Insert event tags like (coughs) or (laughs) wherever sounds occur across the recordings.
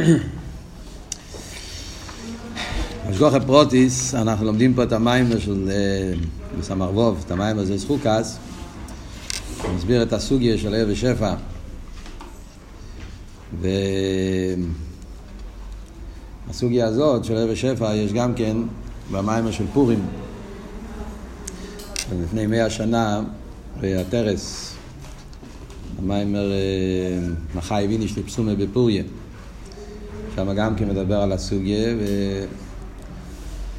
(coughs) השגוחה פרוטיס, אנחנו לומדים פה את המיימר של בסמ"ך ווב, את המיימר זה סחוקס, מסביר את הסוגיה של ערב ושפע. והסוגיה הזאת של ערב ושפע יש גם כן במיימר של פורים. לפני מאה שנה, התרס, המיימר מחי ויניש לפסומה בפוריה. שם גם כן מדבר על הסוגיה, ו...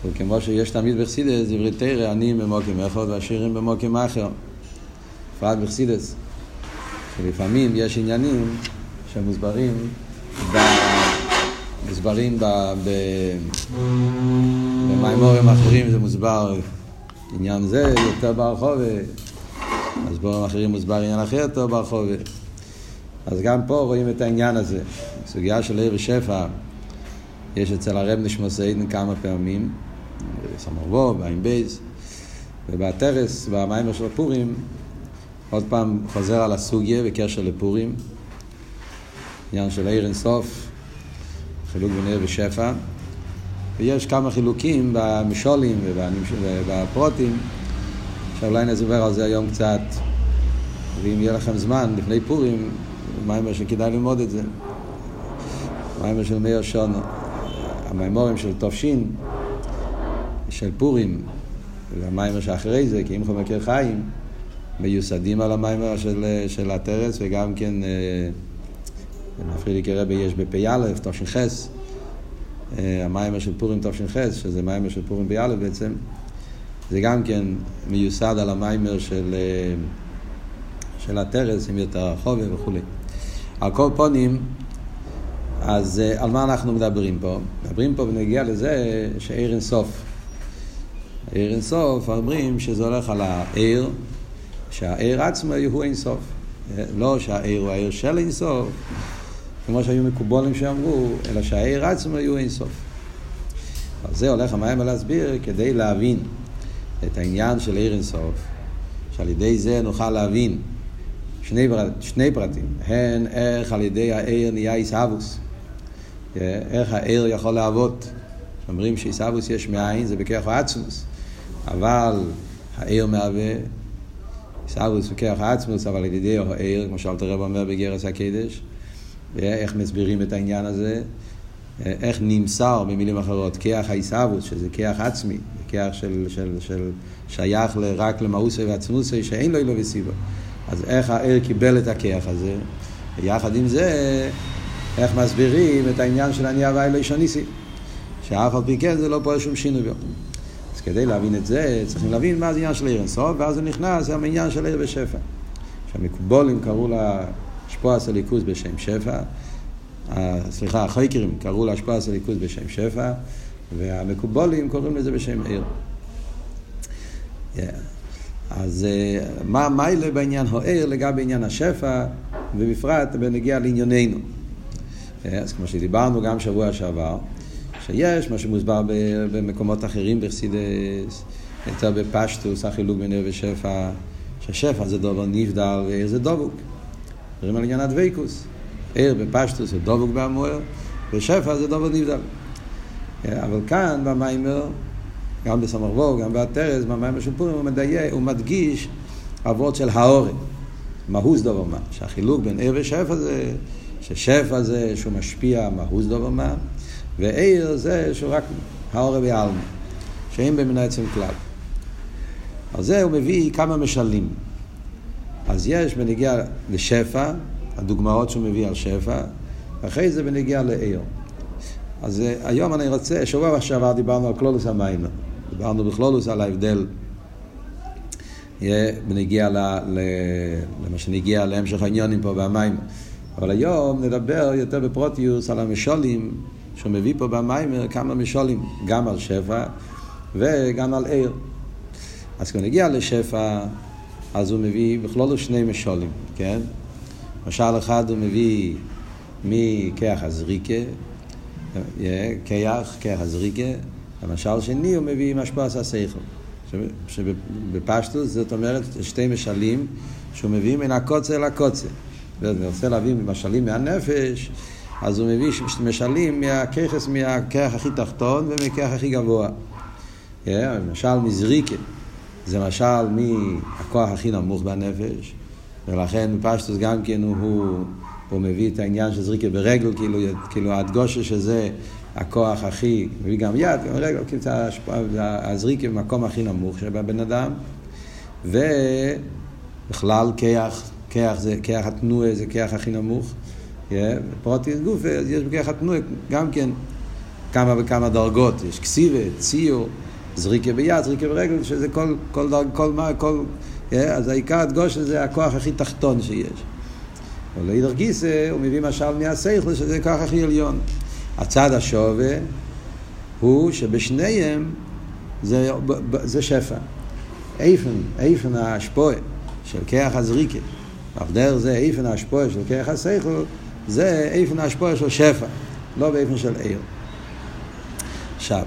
וכמו שיש תמיד בחסידס, דברי תרא, עניים במוקים אחד ועשירים במוקים אחר. בפרט בחסידס, שלפעמים יש עניינים שמוסברים ב... מוסברים ב... ב... במימורים אחרים זה מוסבר עניין זה יותר ברחוב, אז בורים אחרים מוסבר עניין אחר יותר ברחוב. אז גם פה רואים את העניין הזה. סוגיה של עיר ושפע, יש אצל הרב נשמוס עדן כמה פעמים, בסמרבו, בעין בייס, ובתרס, במיימר של הפורים, עוד פעם חוזר על הסוגיה בקשר לפורים, עניין של עיר אינסוף, חילוק בין עיר ושפע, ויש כמה חילוקים במשולים ובפרוטים, שאולי נדבר על זה היום קצת, ואם יהיה לכם זמן, לפני פורים, מיימר שכדאי ללמוד את זה. מיימר של מאיר שונו. המיימורים של תופשין, של פורים, והמיימר שאחרי זה, כי אם חומר מכיר חיים, מיוסדים על המיימר של, של הטרס, וגם כן, מפריד לי כרבה יש בפ"א, תופשין חס, המיימר של פורים תופשין חס, שזה מיימר של פורים פ"א בעצם, זה גם כן מיוסד על המיימר של, של הטרס, עם יותר הרחובה וכולי. על כל פונים, אז על מה אנחנו מדברים פה? מדברים פה ונגיע לזה שעיר אינסוף. עיר אינסוף אומרים שזה הולך על העיר, שהעיר עצמו הוא אינסוף. לא שהעיר הוא העיר של אינסוף, כמו שהיו מקובולים שאמרו, אלא שהעיר עצמו הוא אינסוף. אז זה הולך המיימר להסביר כדי להבין את העניין של עיר אינסוף, שעל ידי זה נוכל להבין שני, שני פרטים, הן איך על ידי העיר נהיה עיסאוווס, איך העיר יכול לעבוד. אומרים שעיסאוווס יש מאין, זה בכרך העצמוס, אבל העיר מהווה עיסאוווס בכרך העצמוס, אבל על ידי העיר, כמו שאלת הרב אומר בגרס הקדש, ואיך מסבירים את העניין הזה, איך נמסר במילים אחרות כיח העיסאוווס, שזה כיח עצמי, כיח של, של, של שייך רק למאוסי ועצמוסי, שאין לו אילו וסיבו. אז איך העיר קיבל את הכיח הזה, ויחד עם זה, איך מסבירים את העניין של ענייה ואילו שוניסי, שאף על פי כן זה לא פועל שום שינוי בו. אז כדי להבין את זה, צריכים להבין מה זה עניין של עיר אינסוף, ואז זה נכנס גם העניין של עיר ושפע. שהמקובולים קראו לה השפוע הסליקוס בשם שפע, סליחה, החייקרים קראו לה השפוע הסליקוס בשם שפע, והמקובולים קוראים לזה בשם עיר. Yeah. אז מה מיילה בעניין הוער לגבי עניין השפע, ובפרט בנגיע לענייננו. אז כמו שדיברנו גם שבוע שעבר, שיש מה שמוסבר במקומות אחרים בחסידס, יותר בפשטוס, החילוק בין ער ושפע, ששפע זה דובר נבדל וער זה דבוק. מדברים על עניין הדבקוס. ער בפשטוס זה דבוק בהמוער, ושפע זה דובר נבדל. אבל כאן במיימר, גם בסמרבו, גם בהתרס, במים של פורים, הוא מדייק, הוא מדגיש אבות של האורן. מהוס דובר מה. שהחילוק בין ער ושפע זה, ששפע זה שהוא משפיע מהוס דובר מה, וער זה שהוא רק האורן והעלמה, שאין במין עצם כלל. על זה הוא מביא כמה משלים. אז יש בנגיע לשפע, הדוגמאות שהוא מביא על שפע, ואחרי זה בנגיע לער. אז היום אני רוצה, שבוע שעבר דיברנו על קלולוס המיימר. דיברנו בכלולוס על ההבדל בנגיע למה שנגיע להמשך העניונים פה במים. אבל היום נדבר יותר בפרוטיוס על המשולים שהוא מביא פה במים כמה משולים, גם על שפע וגם על עיר. אז כשנגיע לשפע, אז הוא מביא בכלולוס שני משולים, כן? משל אחד הוא מביא מכיח הזריקה, כיח, כיח הזריקה, המשל שני הוא מביא עם השפעת השכל. שבפשטוס זאת אומרת שתי משלים שהוא מביא מן הקוצר לקוצר. ואני רוצה להביא משלים מהנפש, אז הוא מביא משלים מהככס, מהכרך הכי תחתון ומהכרך הכי גבוה. למשל מזריקה, זה משל מהכוח הכי נמוך בנפש, ולכן בפשטוס גם כן הוא, הוא מביא את העניין של זריקה ברגל, כאילו, כאילו הדגושה שזה הכוח הכי, מביא גם יד, גם רגל, כאילו הזריקה במקום הכי נמוך שבבן אדם, ובכלל כיח, כיח זה, כיח התנועה זה כיח הכי נמוך. פרוטיס גוף, יש בכיח התנועה גם כן כמה וכמה דרגות, יש כסיבה, ציור, זריקה ביד, זריקה ברגל, שזה כל, כל דרג, כל מה, כל... אז העיקר הדגוש זה הכוח הכי תחתון שיש. אבל לאידר גיסא הוא מביא משל מהסייכל שזה הכוח הכי עליון. הצד השווה הוא שבשניהם זה, זה שפע. איפן, איפן השפועה של כיח הזריקה, אך דרך זה איפן השפועה של כיח הסייכל, זה איפן השפועה של שפע, לא באיפן של עיר. עכשיו,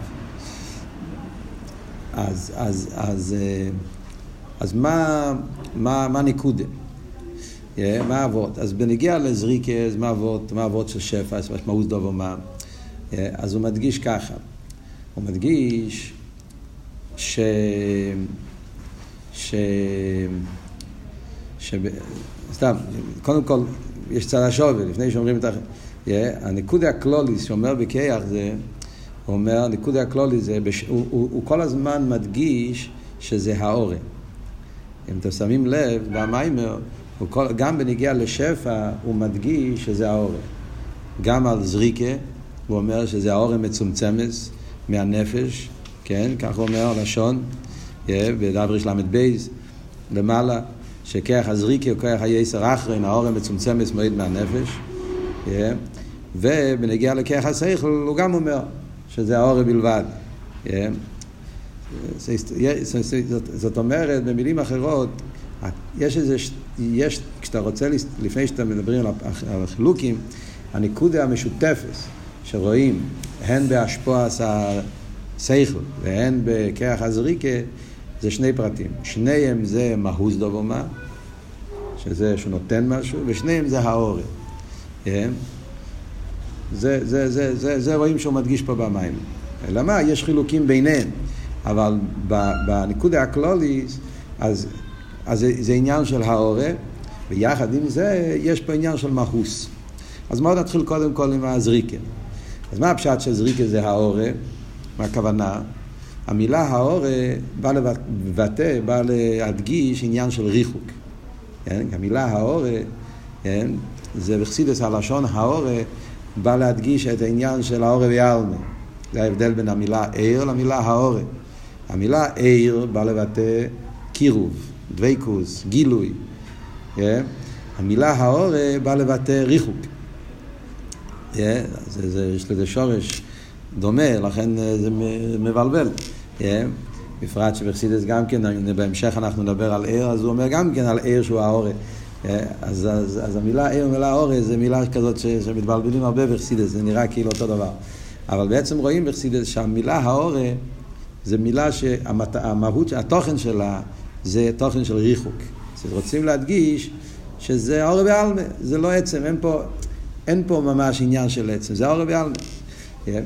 אז, אז, אז, אז מה, מה, מה נקודה? Yeah, מה אבות? אז בנגיע לזריקה, אז מה אבות? של שפע? אז משמעות דובר מה? Yeah, אז הוא מדגיש ככה, הוא מדגיש ש... ש... ש... סתם, קודם כל, יש צד השובל, לפני שאומרים את ה... Yeah, הנקודה הקלוליס שאומר בכיח זה הוא אומר, נקודה הכלולי זה, בש... הוא, הוא, הוא כל הזמן מדגיש שזה האורן. אם אתם שמים לב, במיימר, כל, גם בנגיע לשפע, הוא מדגיש שזה האורן. גם על זריקה, הוא אומר שזה האורן מצומצמס מהנפש, כן? כך הוא אומר לשון, בדבריש ל"ב, למעלה, שכח הזריקה הוא כח היסר אחרין, האורן מצומצמס מועד מהנפש. ובנגיע לכח השכל הוא גם אומר, שזה האורי בלבד. זאת אומרת, במילים אחרות, יש איזה, יש, כשאתה רוצה, לפני שאתה מדברים על החילוקים, הניקודה המשותפת שרואים הן בהשפוע השכל והן בכרך הזריקה, זה שני פרטים. שניהם זה מהוז דובומה, שזה שנותן משהו, ושניהם זה האורי. זה, זה, זה, זה, זה רואים שהוא מדגיש פה במים. אלא מה? יש חילוקים ביניהם, אבל בנקודה הקלוליס, אז, אז זה, זה עניין של ההורה, ויחד עם זה יש פה עניין של מהוס. אז בואו נתחיל קודם כל עם הזריקה. אז מה הפשט של זריקה זה ההורה? מה הכוונה? המילה ההורה באה לבטא, באה להדגיש עניין של ריחוק. כן? המילה ההורה, כן? זה בחסידס הלשון ההורה בא להדגיש את העניין של האורה ויעלמה. זה ההבדל בין המילה עיר למילה האורה. המילה עיר בא לבטא קירוב, דבקוס, גילוי. Yeah. המילה האורה בא לבטא ריחוק. יש לזה שורש דומה, לכן אה, זה מבלבל. בפרט שבחסידס גם כן, בהמשך אנחנו נדבר על עיר, אז הוא אומר גם כן על עיר שהוא האורה. אז, אז, אז המילה עיר ומילה אורז זה מילה כזאת ש, שמתבלבלים הרבה בחסידס, זה נראה כאילו אותו דבר. אבל בעצם רואים בחסידס שהמילה האורה זה מילה שהמהות, התוכן שלה זה תוכן של ריחוק. רוצים להדגיש שזה האורה בעלמה, זה לא עצם, אין פה, אין פה ממש עניין של עצם, זה האורה בעלמה.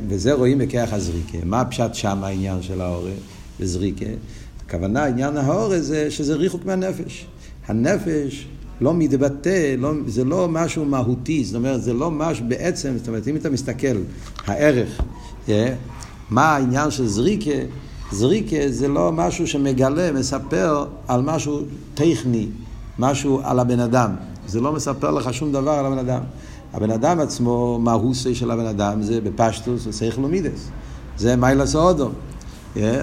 וזה רואים בכרך הזריקה. מה הפשט שם העניין של האורה וזריקה? הכוונה, עניין האורה זה שזה ריחוק מהנפש. הנפש לא מתבטא, לא, זה לא משהו מהותי, זאת אומרת, זה לא משהו בעצם, זאת אומרת, אם אתה מסתכל, הערך, yeah, מה העניין של זריקה, זריקה זה לא משהו שמגלה, מספר על משהו טכני, משהו על הבן אדם. זה לא מספר לך שום דבר על הבן אדם. הבן אדם עצמו, מה הוא של הבן אדם, זה בפשטוס, זה שכל ומידס. זה מיילס אודום.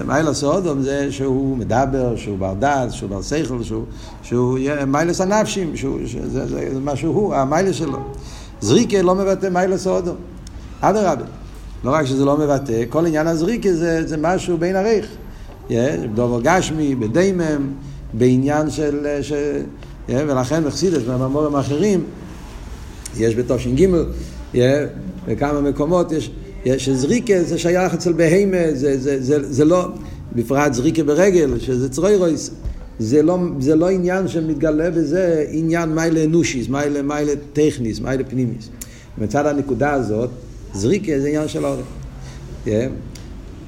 מיילס אודום זה שהוא מדבר, שהוא בר דעת, שהוא בר שכל, שהוא, שהוא מיילס הנפשים, שהוא, זה, זה, זה מה שהוא, המיילס שלו. זריקה לא מבטא מיילס אודום. אדרבה. לא רק שזה לא מבטא, כל עניין הזריקה זה, זה משהו בין עריך. דובר גשמי, בדיימם, בעניין של... ש... ולכן בחסידס, במאמורים האחרים, יש בתש"ג, בכמה מקומות יש... שזריקה זה שייך אצל בהמה, זה, זה, זה, זה לא, בפרט זריקה ברגל, שזה צרוירויס, זה לא, זה לא עניין שמתגלה בזה עניין מיילה אנושיס, מיילה, מיילה טכניס, מיילה פנימיס. מצד הנקודה הזאת, זריקה זה עניין של אורן. Yeah.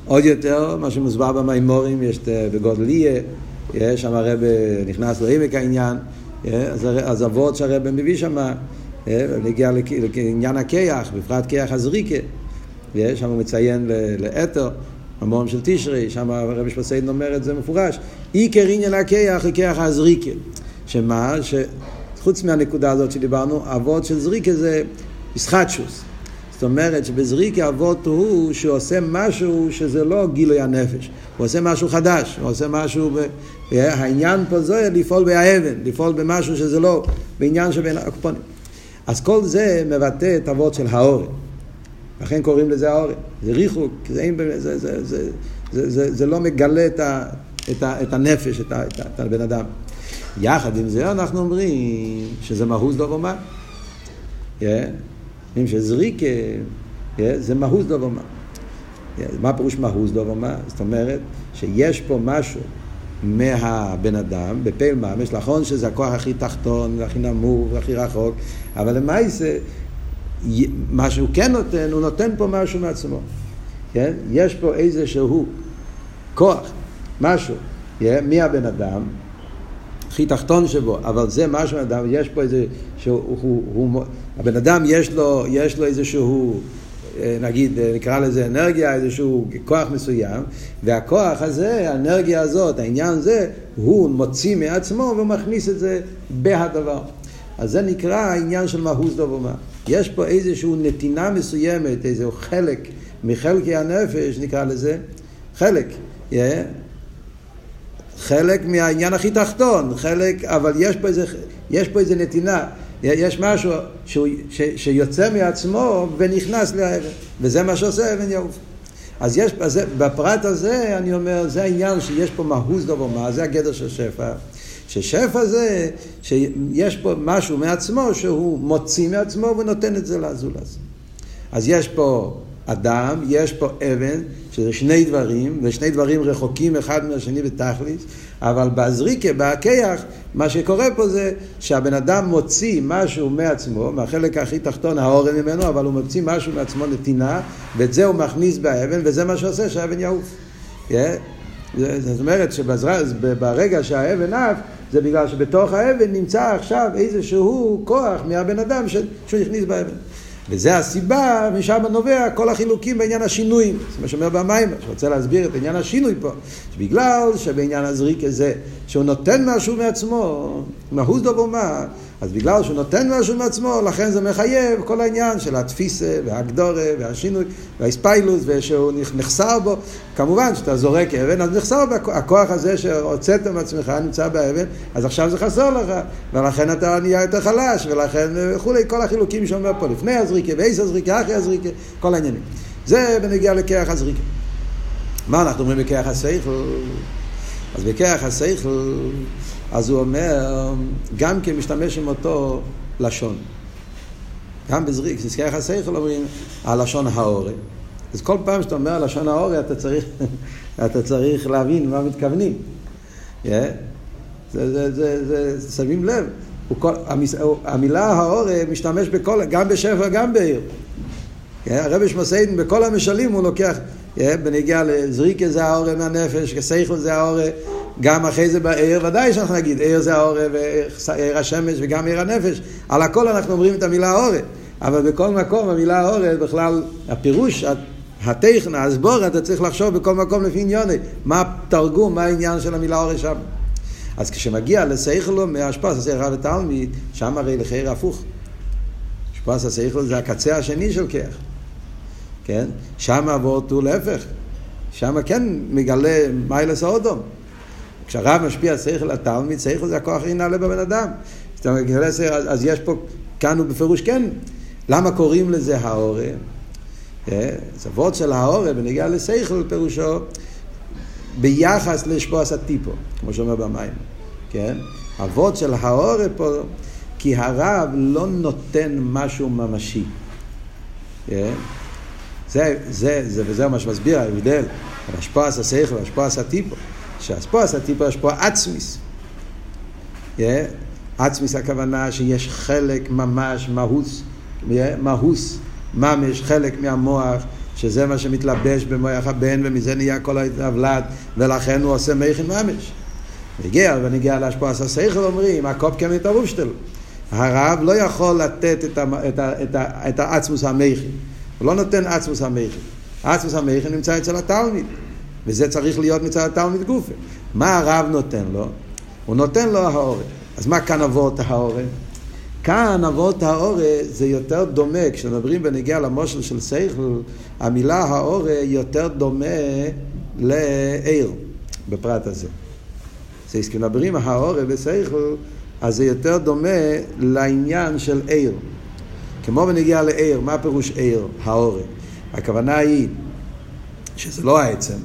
עוד יותר, מה שמוסבר במימורים, יש בגודליה, יש שם הרב נכנס לעמק העניין, אז אבות שהרב מביא שם, נגיע לעניין הכיח, בפרט כיח הזריקה, שם הוא מציין לאתר, המון של תשרי, שם הרב שפסיין אומר את זה מפורש, עיקר עניין הכיח היא כיח הזריקה, שמה, שחוץ מהנקודה הזאת שדיברנו, אבות של זריקה זה ישחטשוס. זאת אומרת שבזריקי אבות הוא שעושה משהו שזה לא גילוי הנפש, הוא עושה משהו חדש, הוא עושה משהו, ב... העניין פה זה לפעול באבן, לפעול במשהו שזה לא בעניין שבין הקופונים. אז כל זה מבטא את אבות של האורן. לכן קוראים לזה האורן. זה ריחוק, זה, זה, זה, זה, זה, זה, זה זה לא מגלה את, ה, את, ה, את הנפש, את, ה, את, ה, את הבן אדם. יחד עם זה אנחנו אומרים שזה מהוז לא דוב אומן. כן? אומרים שזריקה כן? זה מהוז לא דוב אומן. כן? מה פירוש מהוז לא דוב אומן? זאת אומרת שיש פה משהו מהבן אדם, בפעיל ממש, נכון שזה הכוח הכי תחתון, הכי נמוך, הכי רחוק, אבל למעשה, מה שהוא כן נותן, הוא נותן פה משהו מעצמו. כן? יש פה איזשהו כוח, משהו, מהבן אדם, הכי תחתון שבו, אבל זה משהו, אדם, יש פה איזה, שהוא, הוא, הוא, הבן אדם יש לו, יש לו איזשהו, אה, נגיד, אה, נקרא לזה אנרגיה, איזשהו כוח מסוים, והכוח הזה, האנרגיה הזאת, העניין הזה, הוא מוציא מעצמו ומכניס את זה בהדבר. אז זה נקרא העניין של מהוס דובומה. יש פה איזושהי נתינה מסוימת, איזשהו חלק מחלקי הנפש, נקרא לזה, חלק. Yeah. חלק מהעניין הכי תחתון, חלק, אבל יש פה איזה, יש פה איזה נתינה, יש משהו שהוא, ש, שיוצא מעצמו ונכנס לאבן, וזה מה שעושה אבן יעוף. אז יש, אז בפרט הזה, אני אומר, זה העניין שיש פה מהוס דובר מה, זה הגדר של שפע. ששפע זה, שיש פה משהו מעצמו שהוא מוציא מעצמו ונותן את זה לזולז. אז יש פה אדם, יש פה אבן, שזה שני דברים, ושני דברים רחוקים אחד מהשני בתכליס, אבל בזריקה, בהכיח, מה שקורה פה זה שהבן אדם מוציא משהו מעצמו, מהחלק הכי תחתון, האורן ממנו, אבל הוא מוציא משהו מעצמו נתינה, ואת זה הוא מכניס באבן, וזה מה שעושה שהאבן יעוף. Yeah. זאת אומרת שברגע שהאבן עף, זה בגלל שבתוך האבן נמצא עכשיו איזשהו כוח מהבן אדם שהוא הכניס באבן. וזה הסיבה, משם נובע כל החילוקים בעניין השינויים. זה מה שאומר במים, שרוצה להסביר את עניין השינוי פה. בגלל שבעניין הזריק הזה, שהוא נותן משהו מעצמו, מהות דובו מה, אז בגלל שהוא נותן משהו מעצמו, לכן זה מחייב כל העניין של התפיסה והגדורה והשינוי והאספיילוס ושהוא נחסר בו. כמובן שאתה זורק אבן, אז נחסר בו הכוח הזה שהוצאת מעצמך נמצא באבן, אז עכשיו זה חסר לך, ולכן אתה נהיה יותר חלש, ולכן וכולי, כל החילוקים שאומר פה לפני הזריקה, ואיזה הזריקה, אחרי הזריקה, כל העניינים. זה בנגיע לכיח הזריקה. מה אנחנו אומרים בכיח הסייכל? אז בכיח הסייכל אז הוא אומר, גם כן משתמש עם אותו לשון. גם בזריק, בזכיח השכל אומרים, הלשון האורי. אז כל פעם שאתה אומר לשון האורי, אתה צריך, (laughs) אתה צריך להבין מה מתכוונים. Yeah. זה, זה, זה, זה, שמים לב. כל, המס, המילה האורי משתמש בכל, גם בשפע, גם בעיר. Yeah. הרבי שמסיידן, בכל המשלים הוא לוקח, yeah, בנגיע לזריקה זה האורי מהנפש, כסייכל זה האורי. גם אחרי זה בעיר, ודאי שאנחנו נגיד, עיר זה האורה ועיר השמש וגם עיר הנפש, על הכל אנחנו אומרים את המילה האורה, אבל בכל מקום המילה האורה בכלל, הפירוש, הטכן, הסבור, אתה צריך לחשוב בכל מקום לפי עניוני, מה התרגום, מה העניין של המילה האורה שם. אז כשמגיע לסייכלו מהשפס הסייכל ותלמיד, שם הרי לחייר הפוך. השפס הסייכלו זה הקצה השני של כיח, כן? שם הוורט הוא להפך, שם כן מגלה מיילס האודום. כשהרב משפיע שכל התלמיד, שכל זה הכוח הכי נעלה בבן אדם. אז יש פה, כאן הוא בפירוש כן. למה קוראים לזה האורה? זוות של האורה בנגיעה לשכל פירושו ביחס לשפועס הטיפו, כמו שאומר במים, כן? אבות של האורה פה, כי הרב לא נותן משהו ממשי. זה, זה, זה, וזה מה שמסביר ההבדל, השפועס השכל והשפועס הטיפו. שהספוס הטיפו השפוע עצמיס. עצמיס הכוונה שיש חלק ממש מהוס מהוס, ממש, חלק מהמוח, שזה מה שמתלבש במוח הבן, ומזה נהיה כל ההבלד, ולכן הוא עושה מכין ממש. הגיע, ונגיע להשפעת השכל, אומרים, הקופ כמת הרובשטל. הרב לא יכול לתת את, את, את, את העצמוס המכין. הוא לא נותן עצמוס המכין. עצמוס המכין נמצא אצל התלמיד, וזה צריך להיות מצד התלמיד גופה. מה הרב נותן לו? הוא נותן לו העורף. אז מה כאן אבות העורף? כאן אבות האורה זה יותר דומה, כשמדברים בנגיע למושל של סייכל, המילה האורה יותר דומה לעיר בפרט הזה. זה כשמדברים האורה בסייכל, אז זה יותר דומה לעניין של עיר. כמו בנגיע לעיר, מה פירוש עיר, האורה? הכוונה היא שזה לא העצם.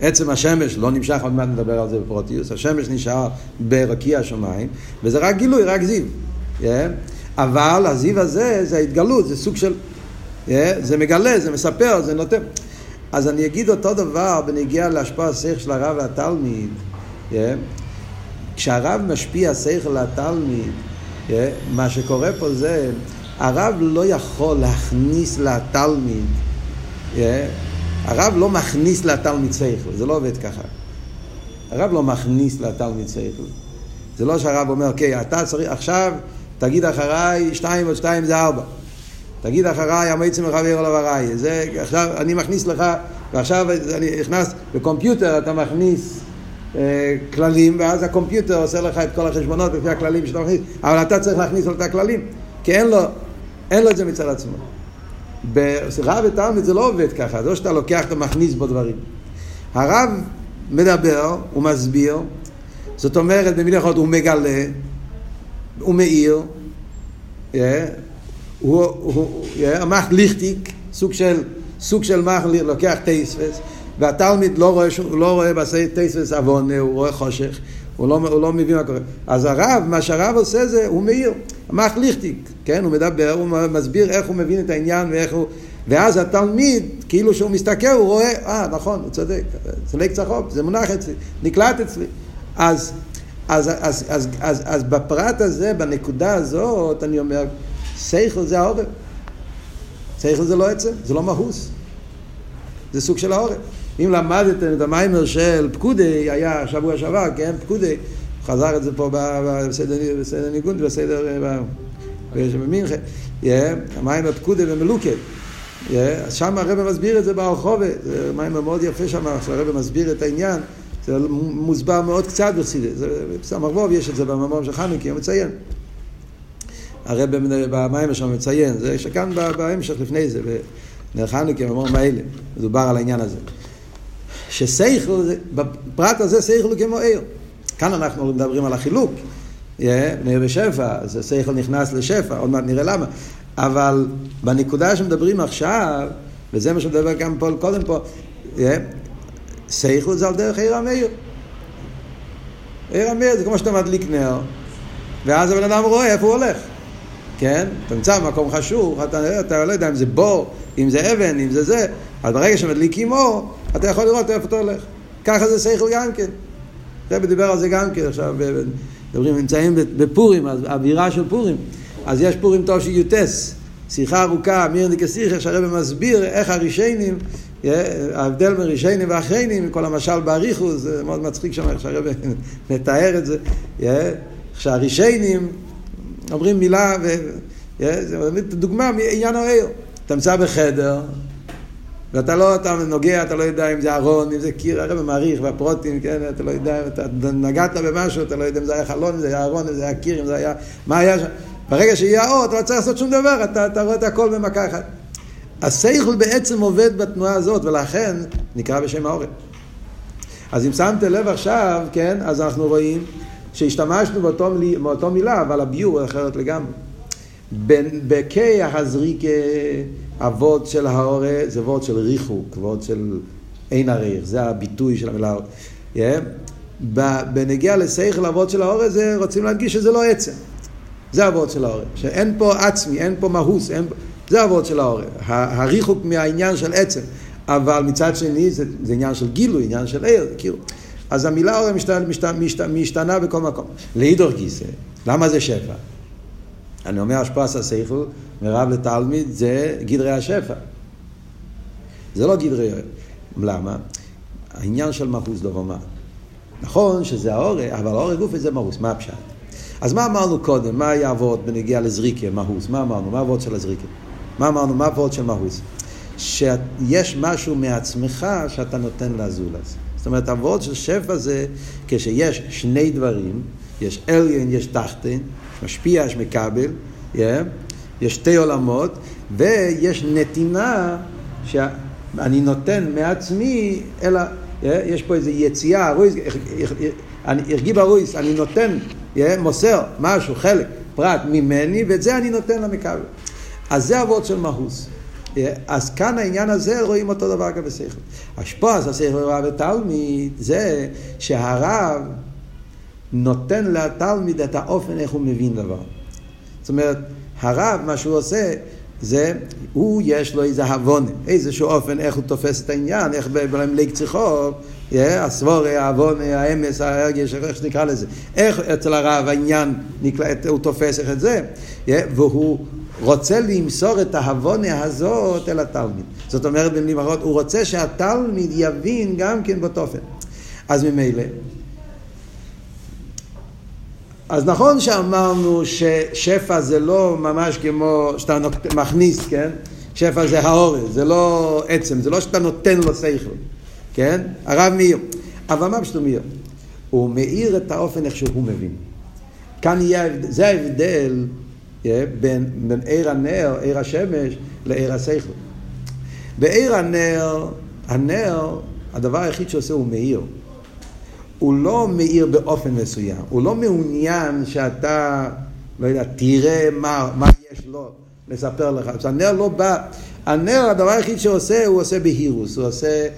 עצם השמש לא נמשך, עוד מעט נדבר על זה בפרוטיוס, השמש נשאר ברקיע השמיים, וזה רק גילוי, רק זיו. Yeah. אבל הזיו הזה זה ההתגלות, זה סוג של, yeah, זה מגלה, זה מספר, זה נותן. אז אני אגיד אותו דבר בנגיע להשפעה השכל של הרב והתלמיד. Yeah. כשהרב משפיע שכל לתלמיד, yeah, מה שקורה פה זה, הרב לא יכול להכניס לתלמיד, yeah, הרב לא מכניס לתלמיד שכל, זה לא עובד ככה. הרב לא מכניס לתלמיד שכל. זה לא שהרב אומר, אוקיי, אתה צריך, עכשיו תגיד אחריי שתיים ועוד שתיים זה ארבע. תגיד אחריי המועצם מחבר אליו הראי. זה עכשיו אני מכניס לך, ועכשיו אני נכנס בקומפיוטר, אתה מכניס אה, כללים, ואז הקומפיוטר עושה לך את כל החשבונות לפי הכללים שאתה מכניס, אבל אתה צריך להכניס לו את הכללים, כי אין לו, אין לו את זה מצד עצמו. ברב ותלמיד זה לא עובד ככה, זה לא שאתה לוקח אתה מכניס בו דברים. הרב מדבר, הוא מסביר, זאת אומרת במילים אחרות הוא מגלה, הוא מאיר, הוא, הוא, המח ליכטיק, סוג של, סוג של מח לוקח טייספס, והתלמיד לא רואה, לא רואה בעשי טייספס עוון, הוא רואה חושך, הוא לא, הוא לא מבין מה קורה. אז הרב, מה שהרב עושה זה, הוא מאיר, המח ליכטיק, כן? הוא מדבר, הוא מסביר איך הוא מבין את העניין ואיך הוא... ואז התלמיד, כאילו שהוא מסתכל, הוא רואה, אה, נכון, הוא צודק, ליק צחוק, זה מונח אצלי, נקלט אצלי. אז אז, אז, אז, אז, אז בפרט הזה, בנקודה הזאת, אני אומר, שכל זה העורף. שכל זה לא עצם, זה לא מהוס. זה סוג של העורף. אם למדתם את המיימר של פקודי, היה שבוע שעבר, כן, פקודי, חזר את זה פה בסדר ניגון, בסדר, במינכה, המיימר פקודי ומלוקד. אז שם הרב מסביר את זה ברחובה, זה מיימר מאוד יפה שם, הרב מסביר את העניין. זה מוסבר מאוד קצת בחסידס, בסמ"ך ווב יש את זה במאמר של חנוכה, הוא מציין. הרב במים שם מציין, זה שכאן בהמשך לפני זה, בנר חנוכה, במאמר מאלה, מדובר על העניין הזה. שסייכל, בפרט הזה סייכל הוא כמו עיר. כאן אנחנו מדברים על החילוק. בני בשפע, אז סייכל נכנס לשפע, עוד מעט נראה למה. אבל בנקודה שמדברים עכשיו, וזה מה שמדבר גם פה קודם פה, סייכו זה על דרך עיר המאיר. עיר המאיר זה כמו שאתה מדליק נר, ואז הבן אדם רואה איפה הוא הולך. כן? אתה נמצא במקום חשוב, אתה, אתה לא יודע אם זה בור, אם זה אבן, אם זה זה, אז ברגע שמדליקים אור, אתה יכול לראות איפה אתה הולך. ככה זה סייכל גם כן. זה דיבר על זה גם כן, עכשיו מדברים, נמצאים בפורים, אז אווירה של פורים. אז יש פורים טוב שיוטס, שיחה ארוכה, מירני כסיכה, שהרבא מסביר איך הרישיינים ההבדל בין רישיינים ואחריינים, כל המשל באריכוס, זה מאוד מצחיק שם איך שהרבא (laughs) מתאר את זה, שהרישיינים אומרים מילה, זה דוגמה מעניין העיר. אתה נמצא בחדר, ואתה לא, אתה נוגע, אתה לא יודע אם זה ארון, אם זה קיר, הרב מעריך, והפרוטים, כן, אתה לא יודע, אתה נגעת במשהו, אתה לא יודע אם זה היה חלון, אם זה היה ארון, אם זה היה קיר, אם זה היה, מה היה שם. ברגע שיהיה האור, אתה לא צריך לעשות שום דבר, אתה, אתה רואה את הכל במכה אחת. השכל בעצם עובד בתנועה הזאת, ולכן נקרא בשם העורף. אז אם שמתם לב עכשיו, כן, אז אנחנו רואים שהשתמשנו באותו, באותו מילה, אבל הביור אחרת לגמרי. בקי הזריקה, הוורד של העורף, זה וורד של ריחוק, וורד של אין הריח, זה הביטוי של המילה. Yeah. בנגיע לשכל הוורד של העורף, זה רוצים להדגיש שזה לא עצם. זה הוורד של העורף, שאין פה עצמי, אין פה מהוס, אין. זה הוורד של העורף, הריחוק מהעניין של עצם. אבל מצד שני זה, זה עניין של גילוי, עניין של עיר, כאילו. אז המילה עורף משתנה, משתנה, משתנה בכל מקום. להידור גיסא, למה זה שפע? אני אומר השפעת השכל, מרב לתלמיד, זה גדרי השפע. זה לא גדרי... למה? העניין של מהוס דבר מה. נכון שזה האורג, אבל האורג גופי זה מהוס, מה הפשט? אז מה אמרנו קודם? מה היה אבות בנגיע לזריקה, מהוס? מה אמרנו? מה אבות של הזריקה? מה אמרנו? מה אבות של מהוס? שיש משהו מעצמך שאתה נותן לזולז. זאת אומרת, אבות של שפע זה כשיש שני דברים, יש אליין, יש תחתן, משפיע, יש מקבל, yeah, יש שתי עולמות, ויש נתינה שאני נותן מעצמי, אלא yeah, יש פה איזו יציאה, רויס, הרגיב הרויס, אני נותן, yeah, מוסר משהו, חלק, פרט ממני, ואת זה אני נותן למקבל. אז זה אבות של מהוס. אז כאן העניין הזה רואים אותו דבר גם בשכל. השפוע השכל רב ותלמיד, זה שהרב נותן לתלמיד את האופן איך הוא מבין דבר. זאת אומרת, הרב, מה שהוא עושה, זה, הוא יש לו איזה הבונה, איזשהו אופן איך הוא תופס את העניין, איך במליק צריכו, הסבורי, העוונה, האמס, ההרגש, איך שנקרא לזה, איך אצל הרב העניין, הוא תופס איך את זה, והוא רוצה למסור את ההבונה הזאת אל התלמיד. זאת אומרת במילים אחרות, הוא רוצה שהתלמיד יבין גם כן באותו אופן. אז ממילא, אז נכון שאמרנו ששפע זה לא ממש כמו שאתה מכניס, כן? שפע זה האורז, זה לא עצם, זה לא שאתה נותן לו שכל, כן? הרב מאיר. אבל מה פשוט מאיר? הוא מאיר את האופן איך שהוא מבין. כאן יהיה, זה ההבדל בין, בין עיר הנר, עיר השמש, לעיר השכל. בעיר הנר, הנר, הדבר היחיד שעושה הוא מאיר. הוא לא מאיר באופן מסוים, הוא לא מעוניין שאתה, לא יודע, תראה מה, מה יש לו לספר לך. אז הנר לא בא, הנר, הדבר היחיד שעושה, הוא עושה בהירוס, הוא עושה,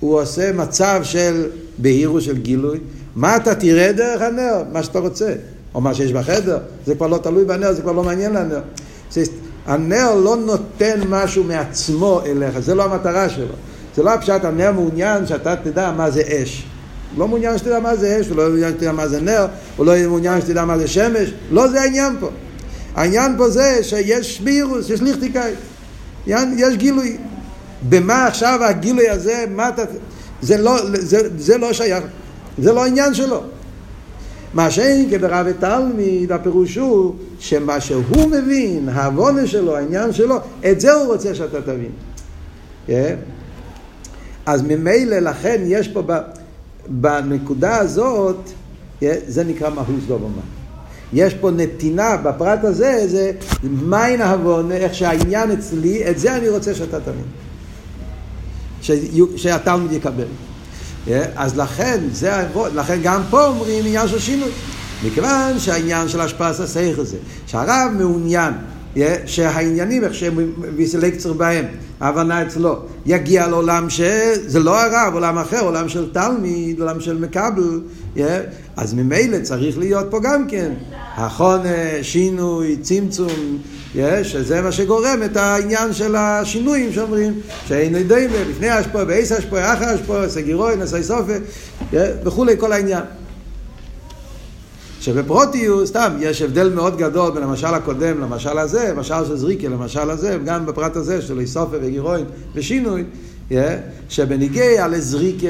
הוא עושה מצב של בהירוס, של גילוי. מה אתה תראה דרך הנר? מה שאתה רוצה. או מה שיש בחדר, זה כבר לא תלוי בנר, זה כבר לא מעניין לנר. הנר לא נותן משהו מעצמו אליך, זה לא המטרה שלו. זה לא הפשט, הנר מעוניין שאתה תדע מה זה אש. לא מעוניין שתדע מה זה אש, הוא לא מעוניין שתדע מה זה נר, הוא לא מעוניין שתדע מה זה שמש, לא זה העניין פה. העניין פה זה שיש בירוס, יש ליכטיקאית, יש גילוי. במה עכשיו הגילוי הזה, מה אתה... זה לא, זה, זה לא שייך, זה לא העניין שלו. מה שאין כברב ותלמיד, הפירוש הוא שמה שהוא מבין, העוונה שלו, העניין שלו, את זה הוא רוצה שאתה תבין. Yeah. כן? אז ממילא לכן יש פה בנקודה הזאת, זה נקרא מהוס דובמה. יש פה נתינה בפרט הזה, זה מיין העוונה, איך שהעניין אצלי, את זה אני רוצה שאתה תבין. שהתלמיד יקבל. אז לכן, זה, לכן גם פה אומרים עניין של שינוי. מכיוון שהעניין של השפעת השכל זה, שהרב מעוניין שהעניינים, איך שהם ויסלקצר בהם, ההבנה אצלו, יגיע לעולם שזה לא הרב, עולם אחר, עולם של תלמיד, עולם של מקבל, אז ממילא צריך להיות פה גם כן החונה, שינוי, צמצום, שזה מה שגורם את העניין של השינויים שאומרים שאין יודעים לפני השפוע, בעשר השפוע, אחר השפוע, סגירוי, נסי סופה וכולי, כל העניין. שבפרוטיוס, סתם, יש הבדל מאוד גדול בין המשל הקודם למשל הזה, משל של זריקה למשל הזה, וגם בפרט הזה של איסופה וגירוי ושינוי, שבניגיע לזריקה,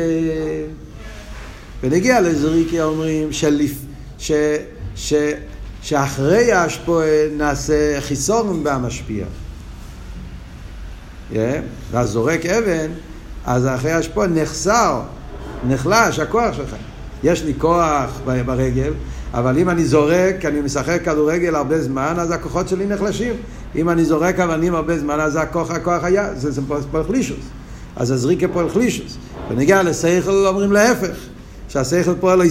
בניגיע לזריקה אומרים שלפ, ש, ש, שאחרי ההשפועה נעשה חיסון במשפיע. ואז זורק אבן, אז אחרי ההשפועה נחסר, נחלש הכוח שלך. יש לי כוח ברגל, אבל אם אני זורק, אני משחק כדורגל הרבה זמן, אז הכוחות שלי נחלשים. אם אני זורק אבנים הרבה זמן, אז הכוח, הכוח היה, זה, זה פולחלישוס. אז הזריקה פולחלישוס. ונגיע לשכל אומרים להפך, שהשכל פועל לא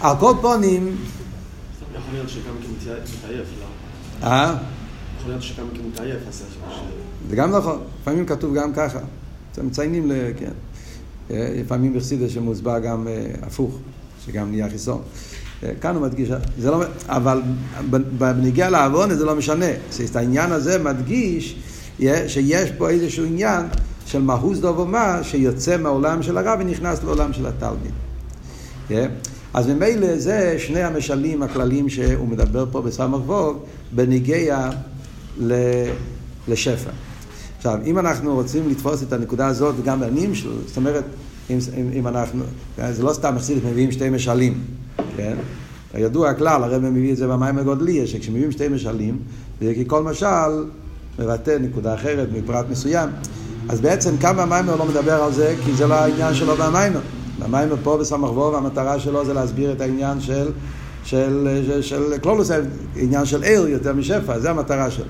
על כל פונים... יכול להיות שגם מתעייף, לא? אה? יכול להיות שגם מתעייף, זה גם נכון, לפעמים כתוב גם ככה. אתם מציינים, ל... כן. אה, לפעמים בחסידס שמוסבר גם אה, הפוך, שגם נהיה חיסון. אה, כאן הוא מדגיש, זה לא, אבל בנגיע לעוון זה לא משנה. את העניין הזה מדגיש שיש פה איזשהו עניין של מהוס דוב ומה שיוצא מהעולם של הרב ונכנס לעולם של התלמיד. אז ממילא זה שני המשלים הכלליים שהוא מדבר פה בסמ"ך ווב בניגיע לשפע. עכשיו, אם אנחנו רוצים לתפוס את הנקודה הזאת וגם בעניים שלו, זאת אומרת, אם, אם, אם אנחנו, זה לא סתם מחסידת מביאים שתי משלים, כן? ידוע הכלל, הרב מביא את זה במים הגודלי, שכשמביאים שתי משלים, זה כי כל משל מבטא נקודה אחרת מפרט מסוים. אז בעצם כמה המיימר לא מדבר על זה, כי זה לא העניין שלו במיימר. המיימר פה בסמ"ך וו, והמטרה שלו זה להסביר את העניין של, של, של, של קלולוס, עניין של עיר יותר משפע, זה המטרה שלו.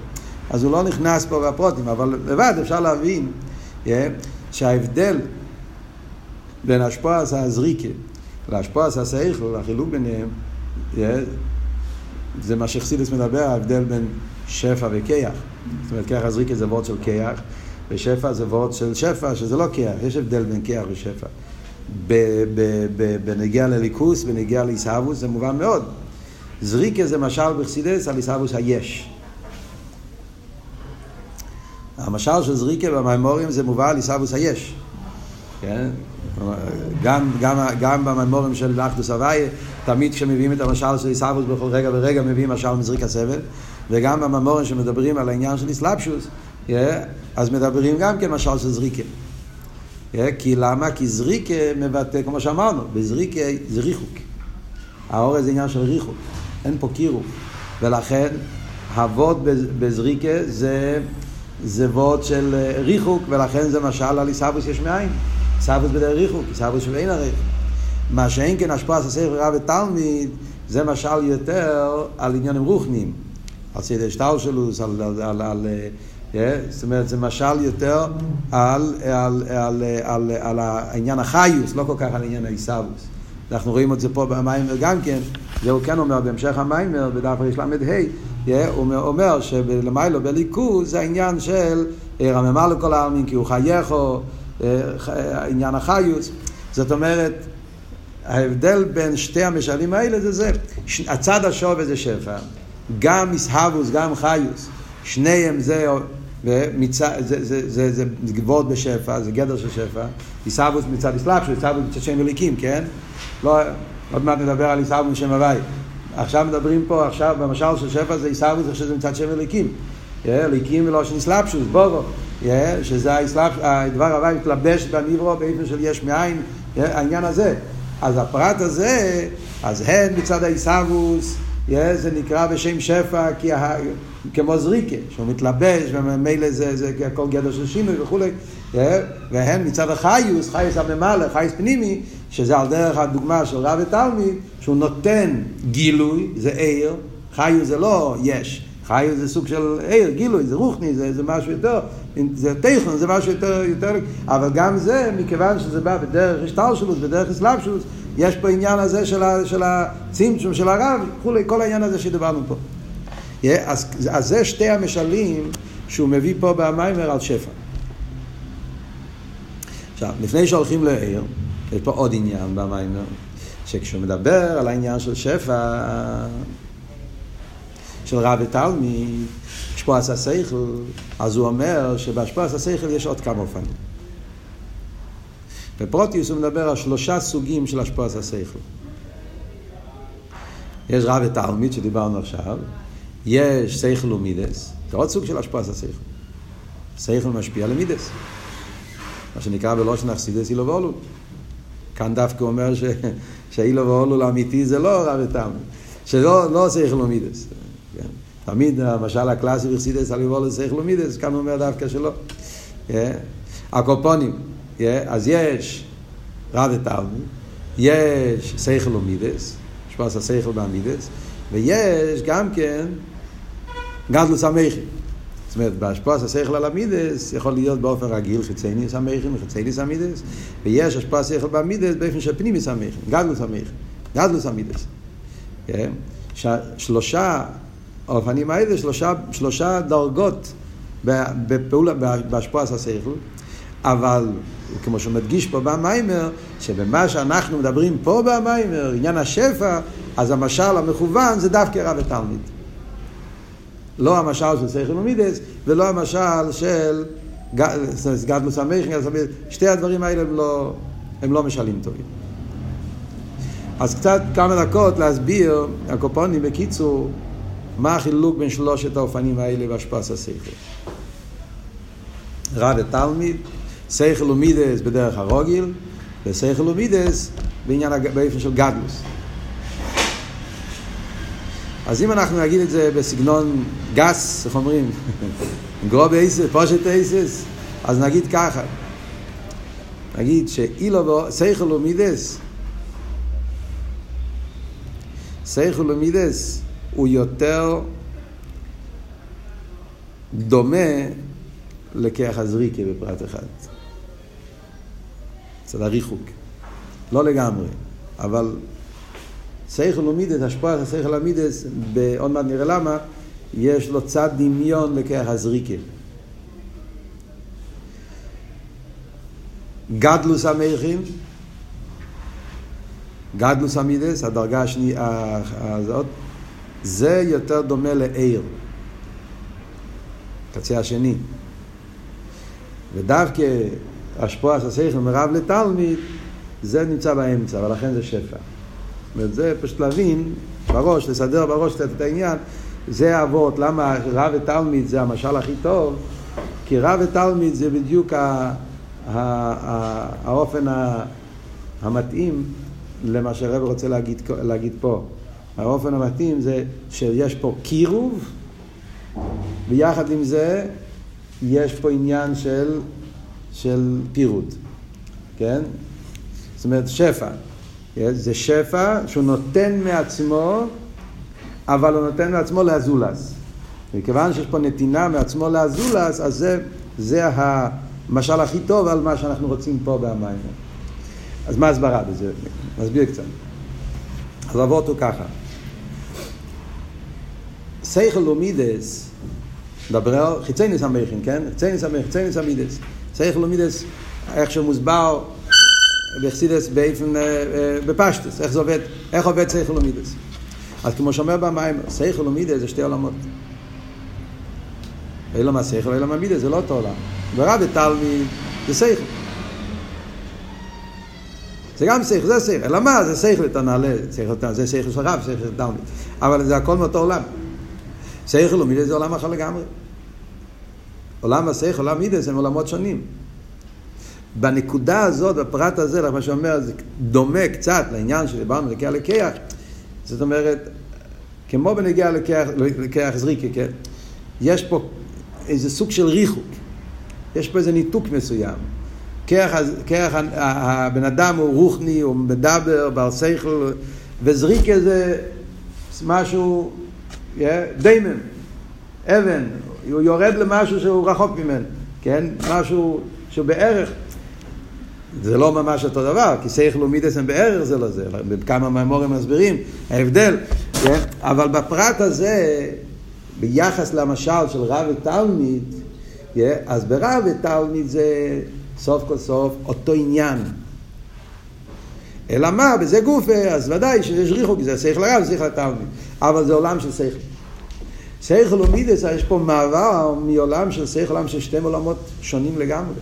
אז הוא לא נכנס פה בפרוטים, אבל לבד אפשר להבין yeah, שההבדל בין השפועס הזריקה להשפועס השכל, החילוק ביניהם, yeah, זה מה שחסידס מדבר, ההבדל בין שפע וכיח. זאת אומרת, כיח הזריקה זה וורד של כיח, ושפע זה וורד של שפע, שזה לא כיח, יש הבדל בין כיח ושפע. בנגיע לליכוס, בנגיע לעיסאוווס, זה מובן מאוד. זריקה זה משל בחסידס על עיסאוווס היש. המשל של זריקה במימורים זה מובא על עיסאוווס היש. כן? גם, גם, גם במימורים של אחדוס הוויה, תמיד כשמביאים את המשל של עיסאוווס בכל רגע ורגע מביאים משל מזריק הסבל, וגם במימורים שמדברים על העניין של איסלאפשוס, אז מדברים גם כן משל של זריקה. כי למה? כי זריקה מבטא, כמו שאמרנו, בזריקה זה ריחוק. האורז זה עניין של ריחוק, אין פה קירוב. ולכן, הוות בזריקה זה, זה ווט של אה, ריחוק, ולכן זה משל על עיסאוויס יש מאין. עיסאוויס בדרך ריחוק, עיסאוויס שאין הרי. מה שאין כן השפעה של ספר רב ותלמיד, זה משל יותר על עניינים רוחניים. על סדר על, על, על, על Yeah, זאת אומרת, זה משל יותר על, על, על, על, על העניין החיוס, לא כל כך על עניין העיסאוווס. אנחנו רואים את זה פה במיימר גם כן, זה הוא כן אומר בהמשך המיימר, בדף רל"ה, yeah, הוא אומר שלמיילו בליכוז זה העניין של רממה לכל העלמין כי הוא חייכו, עניין החיוס. זאת אומרת, ההבדל בין שתי המשלים האלה זה זה, הצד השווה זה שפע, גם מסהבוס, גם חיוס, שניהם זה ומצד, זה, זה, זה, זה גבוהות בשפע, זה גדר של שפע, עיסאוווס מצד אסלאפשו, עיסאוווס מצד שם אליקים, כן? לא, עוד מעט נדבר על עיסאוווס שם הוואי. עכשיו מדברים פה, עכשיו במשל של שפע זה עיסאוווס, עכשיו זה מצד שם אליקים. אליקים ולא של אסלאפשוס, בורו, שזה הדבר הוואי מתלבש בניברו באופן של יש מאין, העניין הזה. אז הפרט הזה, אז הן מצד העיסאוווס, זה נקרא בשם שפע כי כמו זריקה, שהוא מתלבש וממילא זה, זה הכל גדר של שינוי וכולי, והן מצד החיוס, חיוס הממלא, חיוס פנימי, שזה על דרך הדוגמה של רב ותלמיד, שהוא נותן גילוי, זה עיר, חיוס זה לא יש, חיוס זה סוג של עיר, גילוי, זה רוחני, זה, זה משהו יותר, זה טכן, זה משהו יותר, יותר, אבל גם זה, מכיוון שזה בא בדרך השתלשלות, בדרך אסלאפשוס, יש פה עניין הזה של, של הצמצום של הרב, וכולי, כל העניין הזה שדיברנו פה. אז, אז זה שתי המשלים שהוא מביא פה במיימר על שפע. עכשיו, לפני שהולכים לעיר, יש פה עוד עניין במיימר, שכשהוא מדבר על העניין של שפע, של רב ותלמיד, השפועס השכל, אז הוא אומר שבהשפועס השכל יש עוד כמה אופנים. בפרוטיוס הוא מדבר על שלושה סוגים של השפועס השכל. יש רב ותלמיד שדיברנו עכשיו, יש שכל ומידס, זה עוד סוג של של השכל. שכל משפיע למידס. מה שנקרא בלושן אכסידס אילו ואולו. כאן דווקא אומר ש... שאילו ואולו האמיתי זה לא רב ותם, שלא לא שכל ומידס. כן? תמיד המשל הקלאסי בחסידס על יבוא לשכל ומידס, כאן הוא אומר דווקא שלא. כן? הקופונים? אז יש רב ותלמי, יש שכל ומידס, השפעה של השכל והמידס, ויש גם כן גדלוס המכין. זאת אומרת, בהשפעת השכל על המידס יכול להיות באופן רגיל חיצייניס המכין וחיצייניס המידס, ויש השפעת השכל במידס באופן של פנימיס המכין, גדלוס המכין, גדלוס המידס. כן? שלושה אופנים האלה, שלושה, שלושה דרגות בפעולה, בהשפעת השכל, אבל כמו שהוא מדגיש פה במיימר, שבמה שאנחנו מדברים פה במיימר, עניין השפע, אז המשל המכוון זה דווקא רב ותלמיד. לא המשל של סייכל ומידס, ולא המשל של גדלוס המכין, שתי הדברים האלה הם לא, הם לא משלים טובים. אז קצת כמה דקות להסביר, הקופונים בקיצור, מה החילוק בין שלושת האופנים האלה בהשפעת השכל. רב ותלמיד, שכל ומידס בדרך הרוגיל, ושכל ומידס בעניין, באופן של גדלוס. אז אם אנחנו נגיד את זה בסגנון גס, איך אומרים? גרוב אייסס, פושט אייסס, אז נגיד ככה. נגיד שאילו שכל ומידס, שכל ומידס הוא יותר דומה לכיח הזריקה בפרט אחד. אצל הריחוק. לא לגמרי, אבל שכל ומידס, השפעת השכל המידס, עוד מעט נראה למה, יש לו צד דמיון לכיח הזריקה. גדלוס המכין, גדלוס המידס, הדרגה השנייה הזאת, זה יותר דומה לעיר, קצה השני. ודווקא השפוע השכל מרב לתלמיד, זה נמצא באמצע, ולכן זה שפע. זאת אומרת, זה פשוט להבין בראש, לסדר בראש קצת את העניין, זה האבות, למה רב ותלמיד זה המשל הכי טוב, כי רב ותלמיד זה בדיוק ה, האופן המתאים למה שהרב רוצה להגיד, להגיד פה. האופן המתאים זה שיש פה קירוב, ויחד עם זה יש פה עניין של, של פירוט, כן? זאת אומרת שפע. זה שפע שהוא נותן מעצמו, אבל הוא נותן מעצמו לאזולס. מכיוון שיש פה נתינה מעצמו לאזולס, אז זה, זה המשל הכי טוב על מה שאנחנו רוצים פה במים. אז מה הסברה בזה? נסביר קצת. אז עבור אותו ככה. סייכל לומידס, מדבר על חיצייניס המוחין, כן? חיצייניס המוחין, חיצייניס המידס. סייכל לומידס, איך שמוסבר בחסידס באופן, אה, אה, בפשטס, איך זה עובד, איך עובד סייכל לומידס. אז כמו שאומר במים, סייכל ומידס זה שתי עולמות. אלא מה סייכל, אלא מה מידס, זה לא אותו עולם. ורב ותלמיד זה סייכל. זה גם שכל, זה שכל. אלא מה? זה שכל את הנעלה, זה שכל של רב, שכל של תלמיד. אבל זה הכל מאותו עולם. שכל ומידס זה עולם אחר לגמרי. עולם השכל, עולם מידס הם עולמות שונים. בנקודה הזאת, בפרט הזה, מה שאומר, זה דומה קצת לעניין שדיברנו לקח לקח. זאת אומרת, כמו בנגיע לקח זריקה, כן? יש פה איזה סוג של ריחוק. יש פה איזה ניתוק מסוים. כרך הבן אדם הוא רוחני, הוא מדבר, בעל שכל, וזריקה זה משהו, yeah, דיימן, אבן, הוא יורד למשהו שהוא רחוק ממנו, כן? משהו שהוא בערך, זה לא ממש אותו דבר, כי שכל ומידס הם בערך זה לא זה, בכמה מהמורים מסבירים, ההבדל, כן? אבל בפרט הזה, ביחס למשל של רב ותלמיד, כן? אז ברב ותלמיד זה סוף כל סוף אותו עניין. אלא מה, בזה גופה, אז ודאי שיש ריחוק, זה שכל הרב, זה שכל התלמיד. אבל זה עולם של שכל. שכל ומידס, יש פה מעבר מעולם של שכל, עולם של שתי עולמות שונים לגמרי.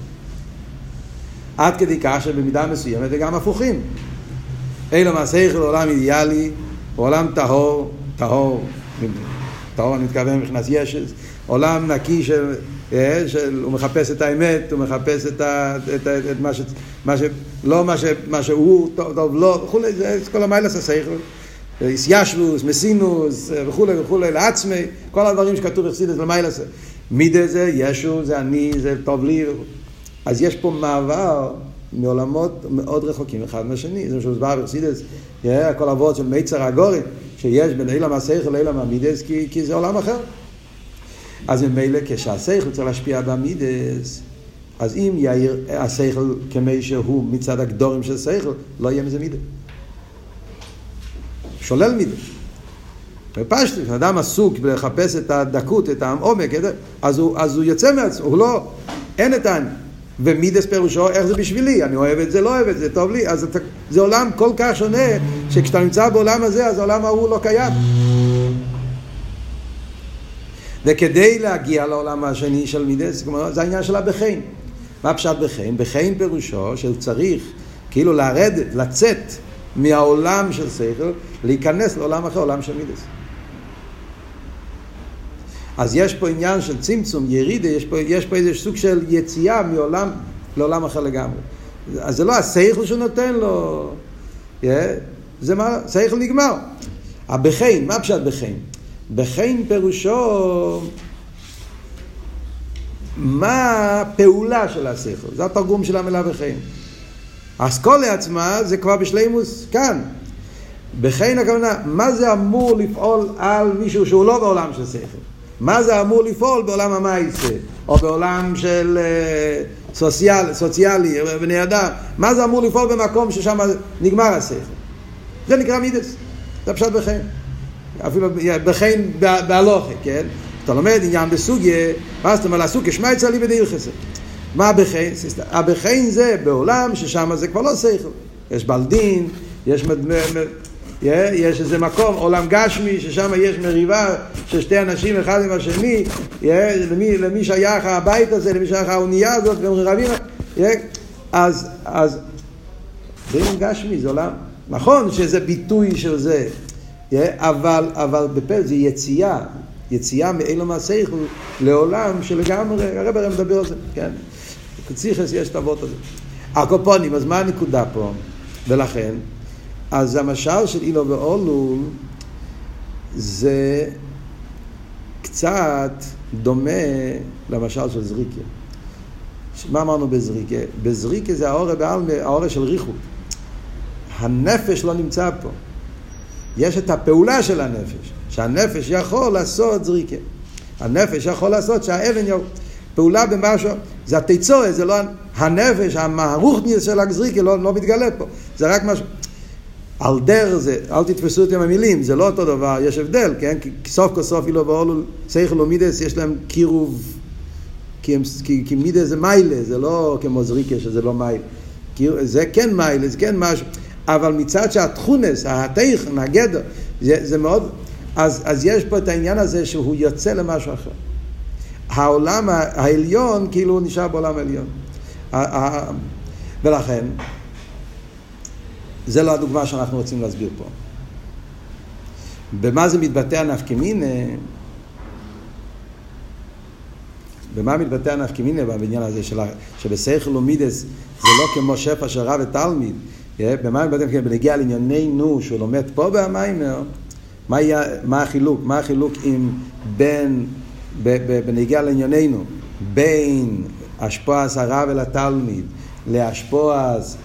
עד כדי כך שבמידה מסוימת זה גם הפוכים. אלא מה, שכל עולם אידיאלי, עולם טהור, טהור, טהור אני מתכוון מבחינת ישס, עולם נקי של אה, של, הוא מחפש את האמת, הוא מחפש את, ה, את, את, את מה, ש, מה ש... לא מה, ש, מה שהוא טוב, טוב לא, וכולי, זה כל המיילס השכל. איסיישבוס, מסינוס וכולי וכולי, לעצמי, כל הדברים שכתוב בחסידס למיילס. מידה זה, ישו, זה אני, זה טוב לי. אז יש פה מעבר מעולמות מאוד רחוקים אחד מהשני. זה מה שהוסבר בחסידס, כל אבות של מיצר הגורי, שיש בין אילם השכל לאילם המידס, כי, כי זה עולם אחר. אז ממילא כשהשכל צריך להשפיע במידס, אז אם יאיר השכל כמי שהוא מצד הגדורים של שכל, לא יהיה מזה מידה. שולל מידה. ופשטי, כשאדם עסוק בלחפש את הדקות, את העומק, אז הוא, אז הוא יוצא מעצמו, הוא לא, אין את העניין. ומידס פירושו, איך זה בשבילי? אני אוהב את זה, לא אוהב את זה, טוב לי. אז אתה, זה עולם כל כך שונה, שכשאתה נמצא בעולם הזה, אז העולם ההוא לא קיים. וכדי להגיע לעולם השני של מידס, זה העניין של הבחין. מה פשט בחין? בחין פירושו שהוא צריך כאילו לרדת, לצאת מהעולם של שכל, להיכנס לעולם אחר, עולם של מידס. אז יש פה עניין של צמצום, ירידה, יש פה, יש פה איזה סוג של יציאה מעולם לעולם אחר לגמרי. אז זה לא השכל שהוא נותן לו, yeah, זה מה, שכל נגמר. הבחין, מה פשט בחין? בחין פירושו מה הפעולה של השכל, זה התרגום של המילה בחין. האסכולה עצמה זה כבר בשלימוס כאן. בחין הכוונה, מה זה אמור לפעול על מישהו שהוא לא בעולם של שכל? מה זה אמור לפעול בעולם המייסה, או בעולם של uh, סוציאל, סוציאלי, בני אדם? מה זה אמור לפעול במקום ששם נגמר השכל? זה נקרא מידס, זה פשוט בחין. אפילו בחין בהלוכה, כן? אתה לומד עניין בסוגיה, מה זאת אומרת, הסוגיה שמע יצא לי בדיר חסר. מה הבחיין? הבחיין זה בעולם ששם זה כבר לא שכל. יש בלדין, יש, מד... יש איזה מקום, עולם גשמי, ששם יש מריבה של שתי אנשים אחד עם השני, למי, למי שייך הבית הזה, למי שייך האונייה הזאת, והם רבים, אז, אז זה עולם גשמי, זה עולם, נכון שזה ביטוי של זה, אבל, אבל בפה זה יציאה, יציאה מאילו מהסייכל לעולם שלגמרי, הרב הרי מדבר על זה, כן? קציחס יש את האבות הזה. הקופונים, אז מה הנקודה פה? ולכן, אז המשל של אילו ואולול זה קצת דומה למשל של זריקה. מה אמרנו בזריקה? בזריקה זה האורה בעלמה, האורה של ריחוק. הנפש לא נמצא פה. יש את הפעולה של הנפש. שהנפש יכול לעשות זריקה. הנפש יכול לעשות שהאבן יור... פעולה במשהו, זה התיצורת, זה לא הנפש, המערוכניס של הזריקה לא, לא מתגלה פה, זה רק משהו. על דר זה, אל תתפסו אותי עם המילים, זה לא אותו דבר, יש הבדל, כן? כי סוף כל סוף אילו ואולו, סייכל ומידס, יש להם קירוב, כי, כי, כי מידס זה מיילה, זה לא כמו זריקה שזה לא מיילה. זה כן מיילה, זה כן משהו, אבל מצד שהתכונס, התכן, הגדר, זה, זה מאוד, אז, אז יש פה את העניין הזה שהוא יוצא למשהו אחר. העולם העליון כאילו נשאר בעולם העליון. ולכן, זה לא הדוגמה שאנחנו רוצים להסביר פה. במה זה מתבטא הנפקמינה? במה מתבטא הנפקמינה בעניין הזה של, שבשכל ומידס זה לא כמו שפע של רב ותלמיד? במה מתבטא? בנגיע לענייננו שהוא לומד פה במיימר מה, היה, מה החילוק? מה החילוק עם בין, בנגיע לענייננו, בין אשפועס הרב אל התלמיד לאשפועס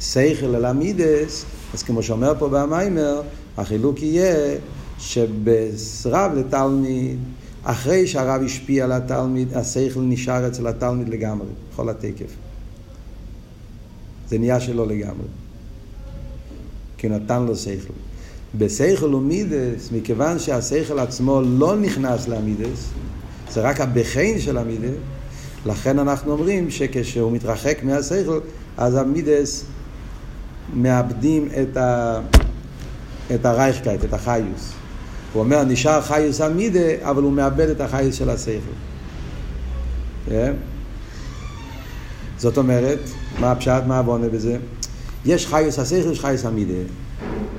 השכל אל המידס, אז כמו שאומר פה במיימר, החילוק יהיה שברב לתלמיד, אחרי שהרב השפיע על התלמיד, השכל נשאר אצל התלמיד לגמרי, בכל התקף. זה נהיה שלו לגמרי. כי נתן לו שכל. בשכל ומידס, מכיוון שהשכל עצמו לא נכנס למידס, זה רק הבחין של המידס, לכן אנחנו אומרים שכשהוא מתרחק מהשכל, אז המידס מאבדים את, ה... את הרייכקייט, את החיוס. הוא אומר, נשאר חיוס המידה, אבל הוא מאבד את החיוס של השכל. כן? זאת אומרת, מה הפשט, מה הבונה בזה? יש חיוס השכל, יש חיוס המידה.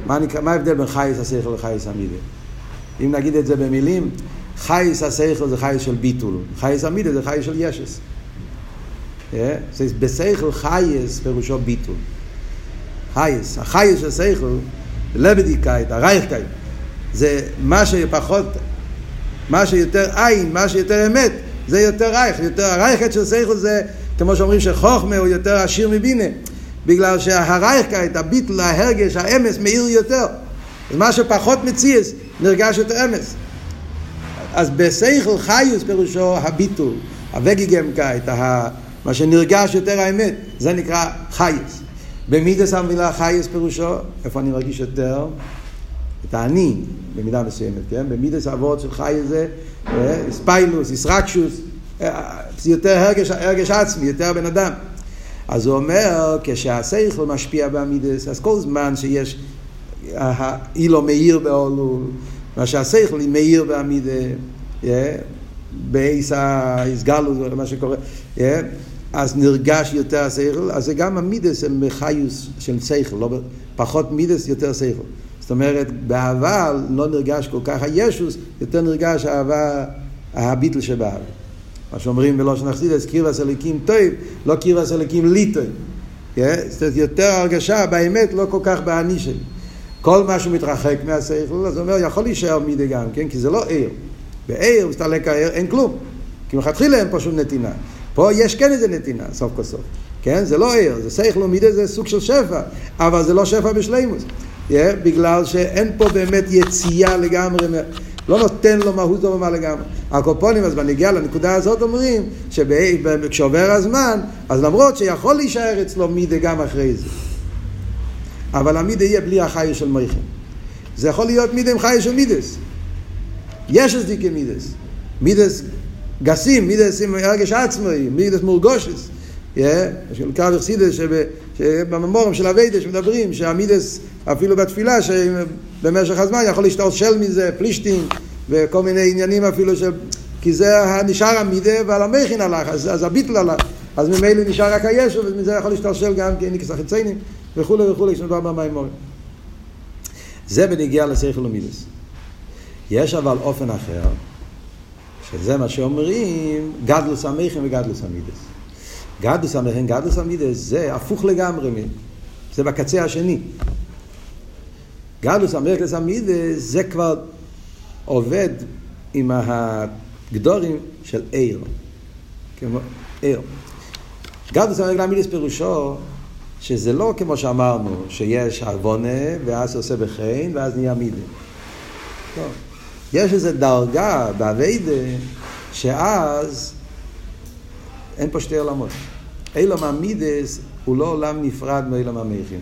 מה, נקרא, מה ההבדל בין חייס השכל לחייס המידה? אם נגיד את זה במילים, חייס השכל זה חייס של ביטול, חייס המידה זה חייס של ישס. Yeah? בשכל חייס פירושו ביטול. חייס, החייס של שכל, לבדיקאית, הרייכקאית, זה מה שפחות, מה שיותר עין, מה שיותר אמת, זה יותר רייך, יותר הרייכקאית של שכל זה, כמו שאומרים שחוכמה הוא יותר עשיר מבינה. בגלל שהרייכקייט, הביטל, ההרגש, האמס, מאיר יותר. אז מה שפחות מציאס, נרגש יותר אמס. אז בסייכל חיוס פירושו הביטול, הווגיגמקייט, מה שנרגש יותר האמת, זה נקרא חייס. במידס המילה חייס פירושו, איפה אני מרגיש יותר? את האני, במידה מסוימת, כן? במידס אבות של חייס זה, אה, ספיילוס, ישרקשוס, זה יותר הרגש, הרגש עצמי, יותר בן אדם. אז הוא אומר, כשהשכל משפיע בעמידס, אז כל זמן שיש אילו מאיר באולול, מה שהשכל מאיר בעמידה, בעיס ההסגלות, מה שקורה, אז נרגש יותר השכל, אז זה גם המידס הם חיוס של שכל, לא, פחות מידס, יותר שכל. זאת אומרת, באהבה לא נרגש כל כך הישוס, יותר נרגש האהבה, הביטל שבאהבה. מה שאומרים בלושן אכסידס, קירבס אליקים טוב, לא קירבס אליקים ליטוי. זאת אומרת, יותר הרגשה באמת, לא כל כך באני שלי. כל מה שהוא מתרחק מהשכל, אז הוא אומר, יכול להישאר מידי גם, כן? כי זה לא עיר. בעיר, מסתלק העיר, אין כלום. כי מלכתחילה אין פה שום נתינה. פה יש כן איזה נתינה, סוף כל סוף. כן? זה לא עיר, זה שכל ומידה זה סוג של שפע, אבל זה לא שפע בשלימוס. Yeah, בגלל שאין פה באמת יציאה לגמרי, לא נותן לו מהות דומה לגמרי. הקופונים, אז בנגיעה לנקודה הזאת אומרים שכשעובר הזמן, אז למרות שיכול להישאר אצלו מידה גם אחרי זה. אבל המידה יהיה בלי החי של מייכם. זה יכול להיות מידה עם חי של מידס. יש את דיקי מידס. מידס גסים, מידס עם הרגש עצמאי, מידס מורגושס. יש קו אכסידס שבממורים של אביידה שמדברים שהמידס אפילו בתפילה שבמשך הזמן יכול להשתלשל מזה פלישטים וכל מיני עניינים אפילו ש... כי זה נשאר המידה ועל המכין הלך אז, אז הביטל הלך. אז ממילא נשאר רק הישו ומזה יכול להשתלשל גם כניקס החיציינים וכולי וכולי כשמדובר במימורים זה בנגיעה לשכל ומידס יש אבל אופן אחר שזה מה שאומרים גדלוס המכין וגדלוס המידס גדלוס המכין, גדלוס המידס זה הפוך לגמרי זה בקצה השני גדלוס המכין המידס זה כבר עובד עם הגדורים של עיר כמו עיר גדלוס המידס פירושו שזה לא כמו שאמרנו, שיש עוונה, ואז עושה בחן, ואז נהיה מידה. לא. יש איזו דרגה באביידה, שאז אין פה שתי עולמות. אילום המידס הוא לא עולם נפרד מאילום המכין.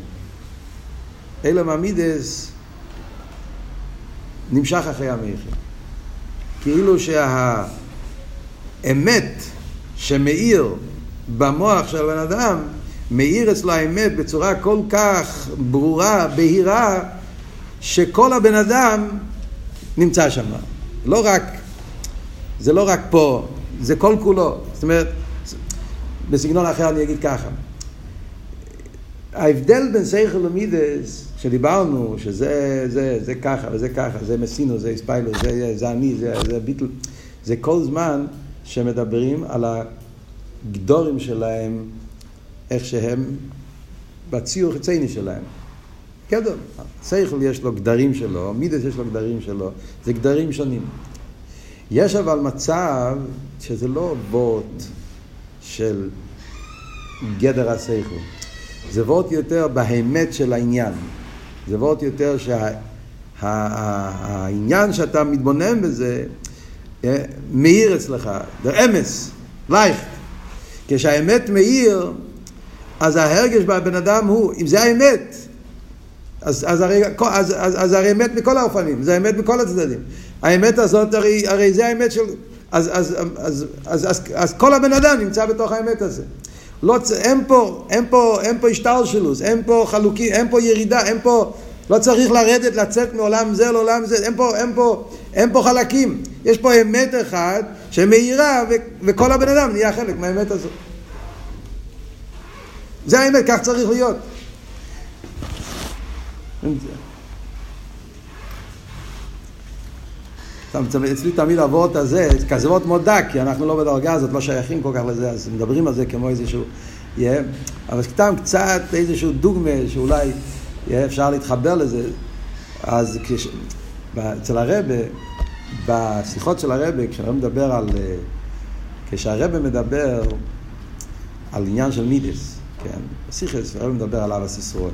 אילום המידס נמשך אחרי המכין. כאילו שהאמת שמאיר במוח של בן אדם מאיר אצלו האמת בצורה כל כך ברורה, בהירה, שכל הבן אדם נמצא שם. לא רק, זה לא רק פה, זה כל כולו. זאת אומרת, בסגנון אחר אני אגיד ככה. ההבדל בין סייכל ומידס, שדיברנו, שזה זה, זה ככה וזה ככה, זה מסינו, זה ספיילר, זה, זה אני, זה, זה ביטל, זה כל זמן שמדברים על הגדורים שלהם איך שהם בציור חיצייני שלהם. כדור, שכל יש לו גדרים שלו, מידס יש לו גדרים שלו, זה גדרים שונים. יש אבל מצב שזה לא וורט של גדר השכל, זה וורט יותר באמת של העניין, זה וורט יותר שהעניין שה, שאתה מתבונן בזה אה, מאיר אצלך, זה אמס, לייך. כשהאמת מאיר, אז ההרגש בבן אדם הוא, אם זה האמת, אז, אז, הרי, אז, אז, אז הרי אמת מכל האופנים, זה אמת מכל הצדדים. האמת הזאת, הרי, הרי זה האמת של... אז, אז, אז, אז, אז, אז כל הבן אדם נמצא בתוך האמת הזה. לא, אין פה, אין פה, אין פה השתלשלוס, אין פה חלוקים, אין פה ירידה, אין פה, לא צריך לרדת, לצאת מעולם זה לעולם זה, אין פה, אין פה, אין פה חלקים. יש פה אמת אחת שמאירה וכל הבן אדם נהיה חלק מהאמת הזאת. זה האמת, כך צריך להיות. אצלי תמיד הוורט הזה, כזה וורט מודע, כי אנחנו לא בדרגה הזאת, לא שייכים כל כך לזה, אז מדברים על זה כמו איזשהו... Yeah, אבל סתם קצת איזשהו דוגמה שאולי yeah, אפשר להתחבר לזה. אז כש... אצל הרבה, בשיחות של הרבה, כשהרבה מדבר על... כשהרבה מדבר על עניין של מידס, כן, בסיכס, הרב מדבר על אבס ישראל,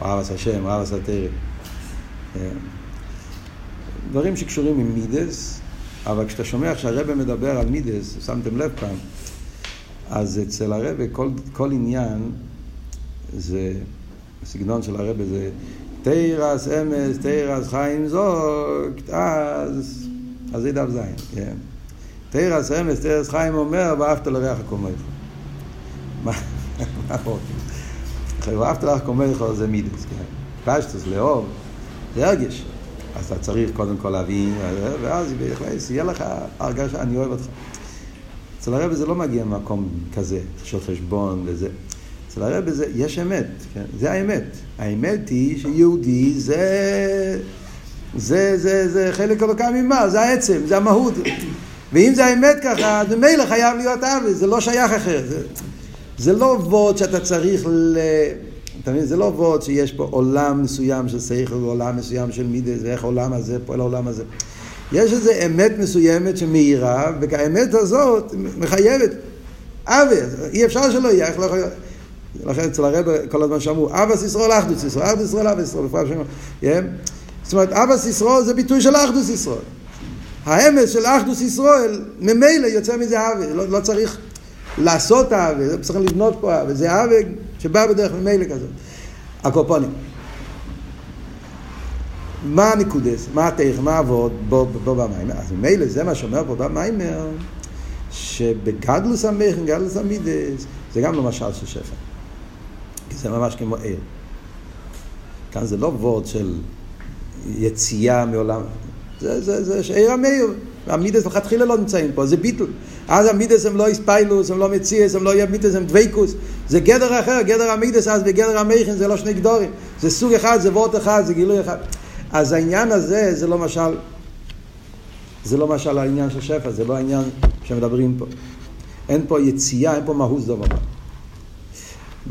או אבס השם, או אבס התרא. כן. דברים שקשורים עם מידס, אבל כשאתה שומע שהרבא מדבר על מידס, שמתם לב פעם, אז אצל הרבא כל, כל עניין זה, הסגנון של הרבא זה תירס אמס, תירס חיים זוק, אז, אז זה דף זין, כן. תרס אמס, תרס חיים אומר, ואהבת לריח הקומך. (laughs) מה עוד? ואהבת לריח הקומך זה מידס, כן. פשטוס, לאהוב, זה הרגש. אז אתה צריך קודם כל להבין, ואז יהיה לך הרגשה, אני אוהב אותך. אצל הרבי זה לא מגיע ממקום כזה, של חשבון וזה. אצל הרבי זה, יש אמת, כן? זה האמת. האמת היא שיהודי זה, זה, זה, זה חלק אלוקה ממה, זה העצם, זה המהות. ואם זה האמת ככה, אז ממילא חייב להיות אבי, זה לא שייך אחר. זה, לא וורד שאתה צריך ל... אתה מבין? זה לא וורד שיש פה עולם מסוים של שכל ועולם מסוים של מידס, ואיך העולם הזה פועל העולם הזה. יש איזו אמת מסוימת שמאירה, והאמת הזאת מחייבת. אבי, אי אפשר שלא יהיה, איך לא יכול... לכן אצל הרב כל הזמן שאמרו, אבא סיסרול אחדוס סיסרול, אחדוס ישראל אבא סיסרול, זאת אומרת, אבא סיסרול זה ביטוי של אחדוס ישראל. האמס של אחדוס ישראל, ממילא יוצא מזה אבי, לא, לא צריך לעשות לא צריך לבנות פה אבי, זה אבי שבא בדרך ממילא כזאת. הקופונים. מה הנקודס, מה התך, מה עבוד בו, בו במיימר? אז ממילא זה מה שאומר פה במיימר, שבגדלוס המכן, גדלוס המידס, זה גם לא משל של שפע. כי זה ממש כמו עיר. כאן זה לא וורד של יציאה מעולם, זה, זה, זה שעיר המאיר, המידס לכתחילה לא נמצאים פה, זה ביטול. אז המידס הם לא איספיילוס, הם לא מציאס, הם לא מידס, הם דבייקוס. זה גדר אחר, גדר המידס אז וגדר המכן זה לא שני גדורים. זה סוג אחד, זה וורט אחד, זה גילוי אחד. אז העניין הזה זה לא משל, זה לא משל העניין של שפע, זה לא העניין שמדברים פה. אין פה יציאה, אין פה מהות דבר.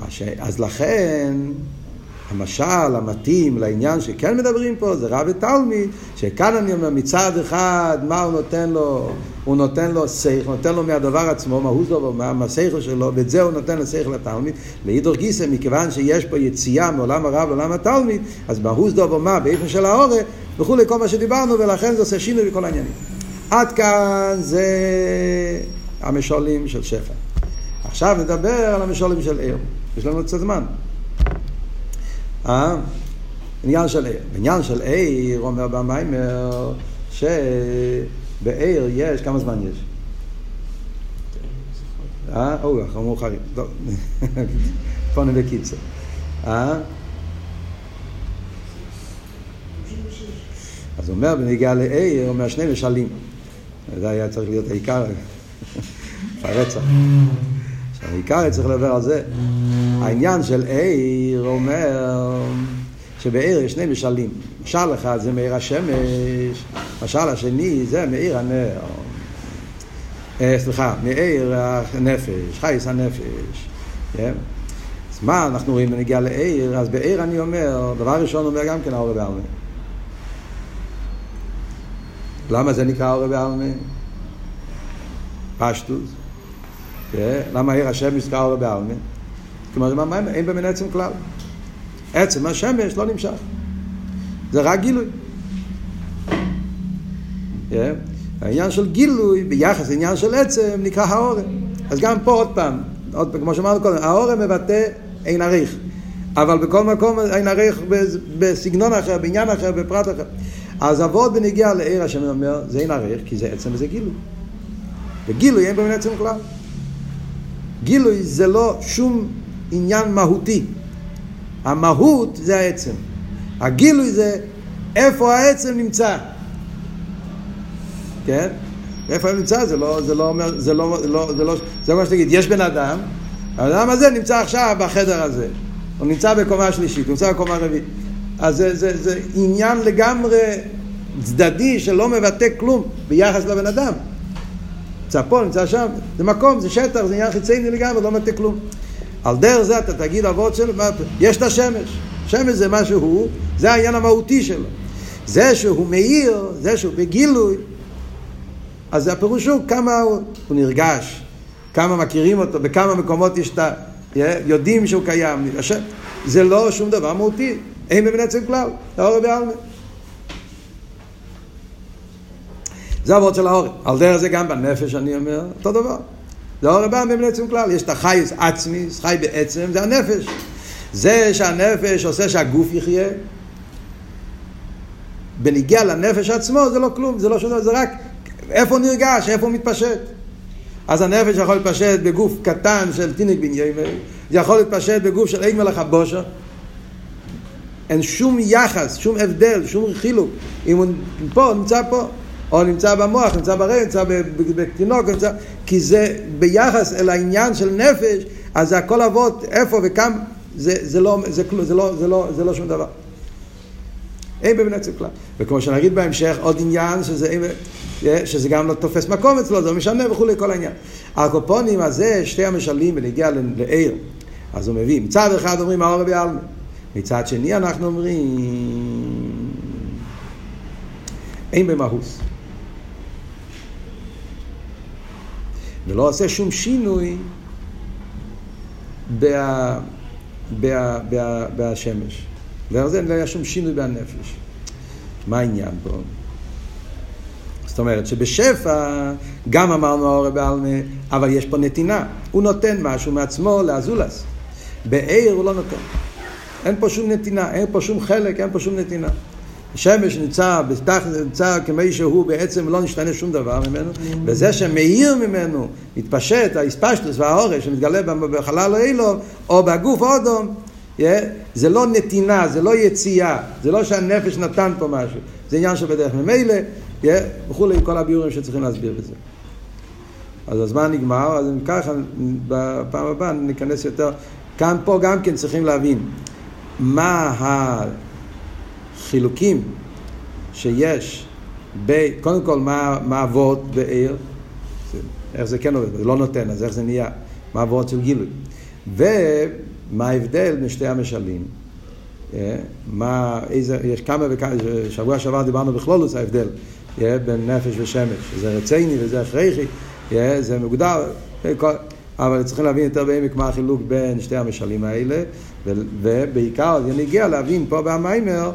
ש... אז לכן, המשל המתאים לעניין שכן מדברים פה זה רב ותלמיד, שכאן אני אומר מצד אחד מה הוא נותן לו, הוא נותן לו שכל, נותן לו מהדבר עצמו, מהות דבר, מה, מהשכל שלו, ואת זה הוא נותן לשכל לתלמיד. לאידור גיסא, מכיוון שיש פה יציאה מעולם הרב לעולם התלמיד, אז מהות דבר מה, באיפה של האורה, וכולי, כל מה שדיברנו, ולכן זה עושה שינוי בכל העניינים. עד כאן זה המשולים של שפע. עכשיו נדבר על המשולים של עיר. יש לנו קצת זמן. אה? עניין של עיר. עניין של עיר, אומר במיימר, שבעיר יש, כמה זמן יש? אה? או, אנחנו מאוחרים. טוב. פונה בקיצור. אה? אז הוא אומר, בנגיעה לעיר, הוא אומר שני משלים. זה היה צריך להיות העיקר, (laughs) הרצח. העיקר צריך לדבר על זה. העניין של עיר אומר שבעיר יש שני משלים. משל אחד זה מאיר השמש, משל השני זה מאיר הנר. אה, סליחה, מאיר הנפש, חייס הנפש. כן? אז מה אנחנו רואים בנגיעה לעיר? אז בעיר אני אומר, דבר ראשון אומר גם כן האור בעלמא. למה זה נקרא אור בעלמא? פשטוס. למה עיר השמש נקרא אור בעלמא? כלומר, מה, אין במין עצם כלל. עצם השמש לא נמשך. זה רק גילוי. העניין של גילוי ביחס לעניין של עצם נקרא האורם. אז גם פה עוד פעם, עוד פעם, כמו שאמרנו קודם, האורם מבטא אין עריך. אבל בכל מקום אין עריך בסגנון אחר, בעניין אחר, בפרט אחר. אז אבות בנגיעה לעיר השם אומר, זה אין עריך, כי זה עצם וזה גילוי. וגילוי אין במין עצם כלל. גילוי זה לא שום עניין מהותי. המהות זה העצם. הגילוי זה איפה העצם נמצא. כן? איפה הוא נמצא? זה לא, זה לא אומר, זה לא, לא, זה לא, זה מה שתגיד, יש בן אדם, הבן אדם הזה נמצא עכשיו בחדר הזה. הוא נמצא בקומה שלישית, הוא נמצא בקומה רביעית. אז זה, זה, זה עניין לגמרי צדדי שלא מבטא כלום ביחס לבן אדם. נמצא פה, נמצא שם, זה מקום, זה שטח, זה עניין חיצייני לגמרי, לא מבטא כלום. על דרך זה אתה תגיד אבות שלו, יש את השמש. שמש זה מה שהוא, זה העניין המהותי שלו. זה שהוא מאיר, זה שהוא בגילוי, אז הפירוש הוא כמה הוא, הוא נרגש, כמה מכירים אותו, בכמה מקומות יש את ה... יודעים שהוא קיים. זה לא שום דבר מהותי, אין בבן עצם כלל, האור בעלמא. זה הוורד של האור. על דרך זה גם בנפש אני אומר, אותו דבר. זה אור הבא עצם כלל, יש את החייס עצמי, חי בעצם, זה הנפש. זה שהנפש עושה שהגוף יחיה, בניגיע לנפש עצמו זה לא כלום, זה לא דבר, זה רק איפה נרגש, איפה מתפשט. אז הנפש יכול להתפשט בגוף קטן של תינוק בן ימי, זה יכול להתפשט בגוף של אין מלאך הבושר. אין שום יחס, שום הבדל, שום חילוק. אם הוא פה, הוא נמצא פה. או נמצא במוח, נמצא ברגע, נמצא בתינוק, נמצא... כי זה ביחס אל העניין של נפש, אז זה הכל אבות, איפה וכמה, זה, זה, לא, זה, זה, לא, זה, לא, זה לא שום דבר. אין בבני כלל. וכמו שנגיד בהמשך, עוד עניין שזה, שזה גם לא תופס מקום אצלו, זה לא משנה וכולי כל העניין. הקופונים הזה, שתי המשלים בנגיע לעיר. אז הוא מביא, מצד אחד אומרים האור בעלמא, מצד שני אנחנו אומרים אין במהוס. ולא עושה שום שינוי בה, בה, בה, בהשמש. ועל זה לא היה שום שינוי בנפש. מה העניין פה? זאת אומרת שבשפע גם אמרנו האור בעלמה, אבל יש פה נתינה. הוא נותן משהו מעצמו לאזולס. בעיר הוא לא נותן. אין פה שום נתינה, אין פה שום חלק, אין פה שום נתינה. השמש נמצא, בתח, נמצא כמי שהוא בעצם לא נשתנה שום דבר ממנו, וזה שמאיר ממנו, מתפשט, האספשטוס והאורש שמתגלה בחלל האילום, או בגוף אודום, yeah, זה לא נתינה, זה לא יציאה, זה לא שהנפש נתן פה משהו, זה עניין שבדרך ממילא, yeah, וכולי, כל הביאורים שצריכים להסביר בזה. אז הזמן נגמר, אז אם ככה, בפעם הבאה ניכנס יותר, כאן פה גם כן צריכים להבין מה החילוקים שיש, ב, קודם כל מה, מה אבות בעיר, איך זה כן עובד, זה לא נותן, אז איך זה נהיה, מה אבות של גילוי, ומה ההבדל בין שתי המשלים, אה, מה, איזה, יש כמה וכמה, שבוע שעבר דיברנו בכלולוס ההבדל. yeah, בין נפש ושמש, שזה רציני וזה הכרחי, yeah, זה מוגדר, אבל צריכים להבין יותר בעמק מה החילוק בין שתי המשלים האלה, ובעיקר זה נגיע להבין פה במיימר,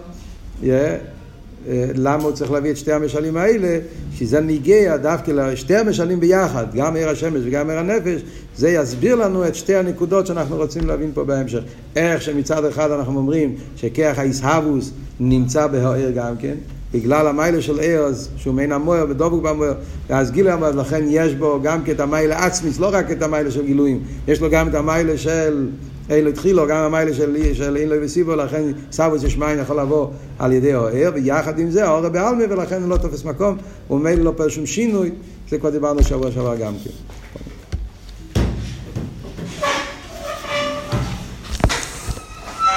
למה הוא צריך להביא את שתי המשלים האלה, שזה ניגע דווקא לשתי המשלים ביחד, גם עיר השמש וגם עיר הנפש, זה יסביר לנו את שתי הנקודות שאנחנו רוצים להבין פה בהמשך. איך שמצד אחד אנחנו אומרים שכיח האיסהבוס נמצא בהעיר גם כן, בגלל המיילה של ערס, שהוא מעין המוער ודבוק במוער, אז גילה המוער, לכן יש בו גם כן את המיילה עצמיס, לא רק את המיילה של גילויים, יש לו גם את המיילה של אילו התחילו, גם המיילה של, אין לו וסיבו, לכן סבוס יש מים יכול לבוא על ידי האור, ויחד עם זה האור בעלמי, ולכן הוא לא תופס מקום, ומילא לא פועל שום שינוי, זה כבר דיברנו שבוע שעבר גם כן.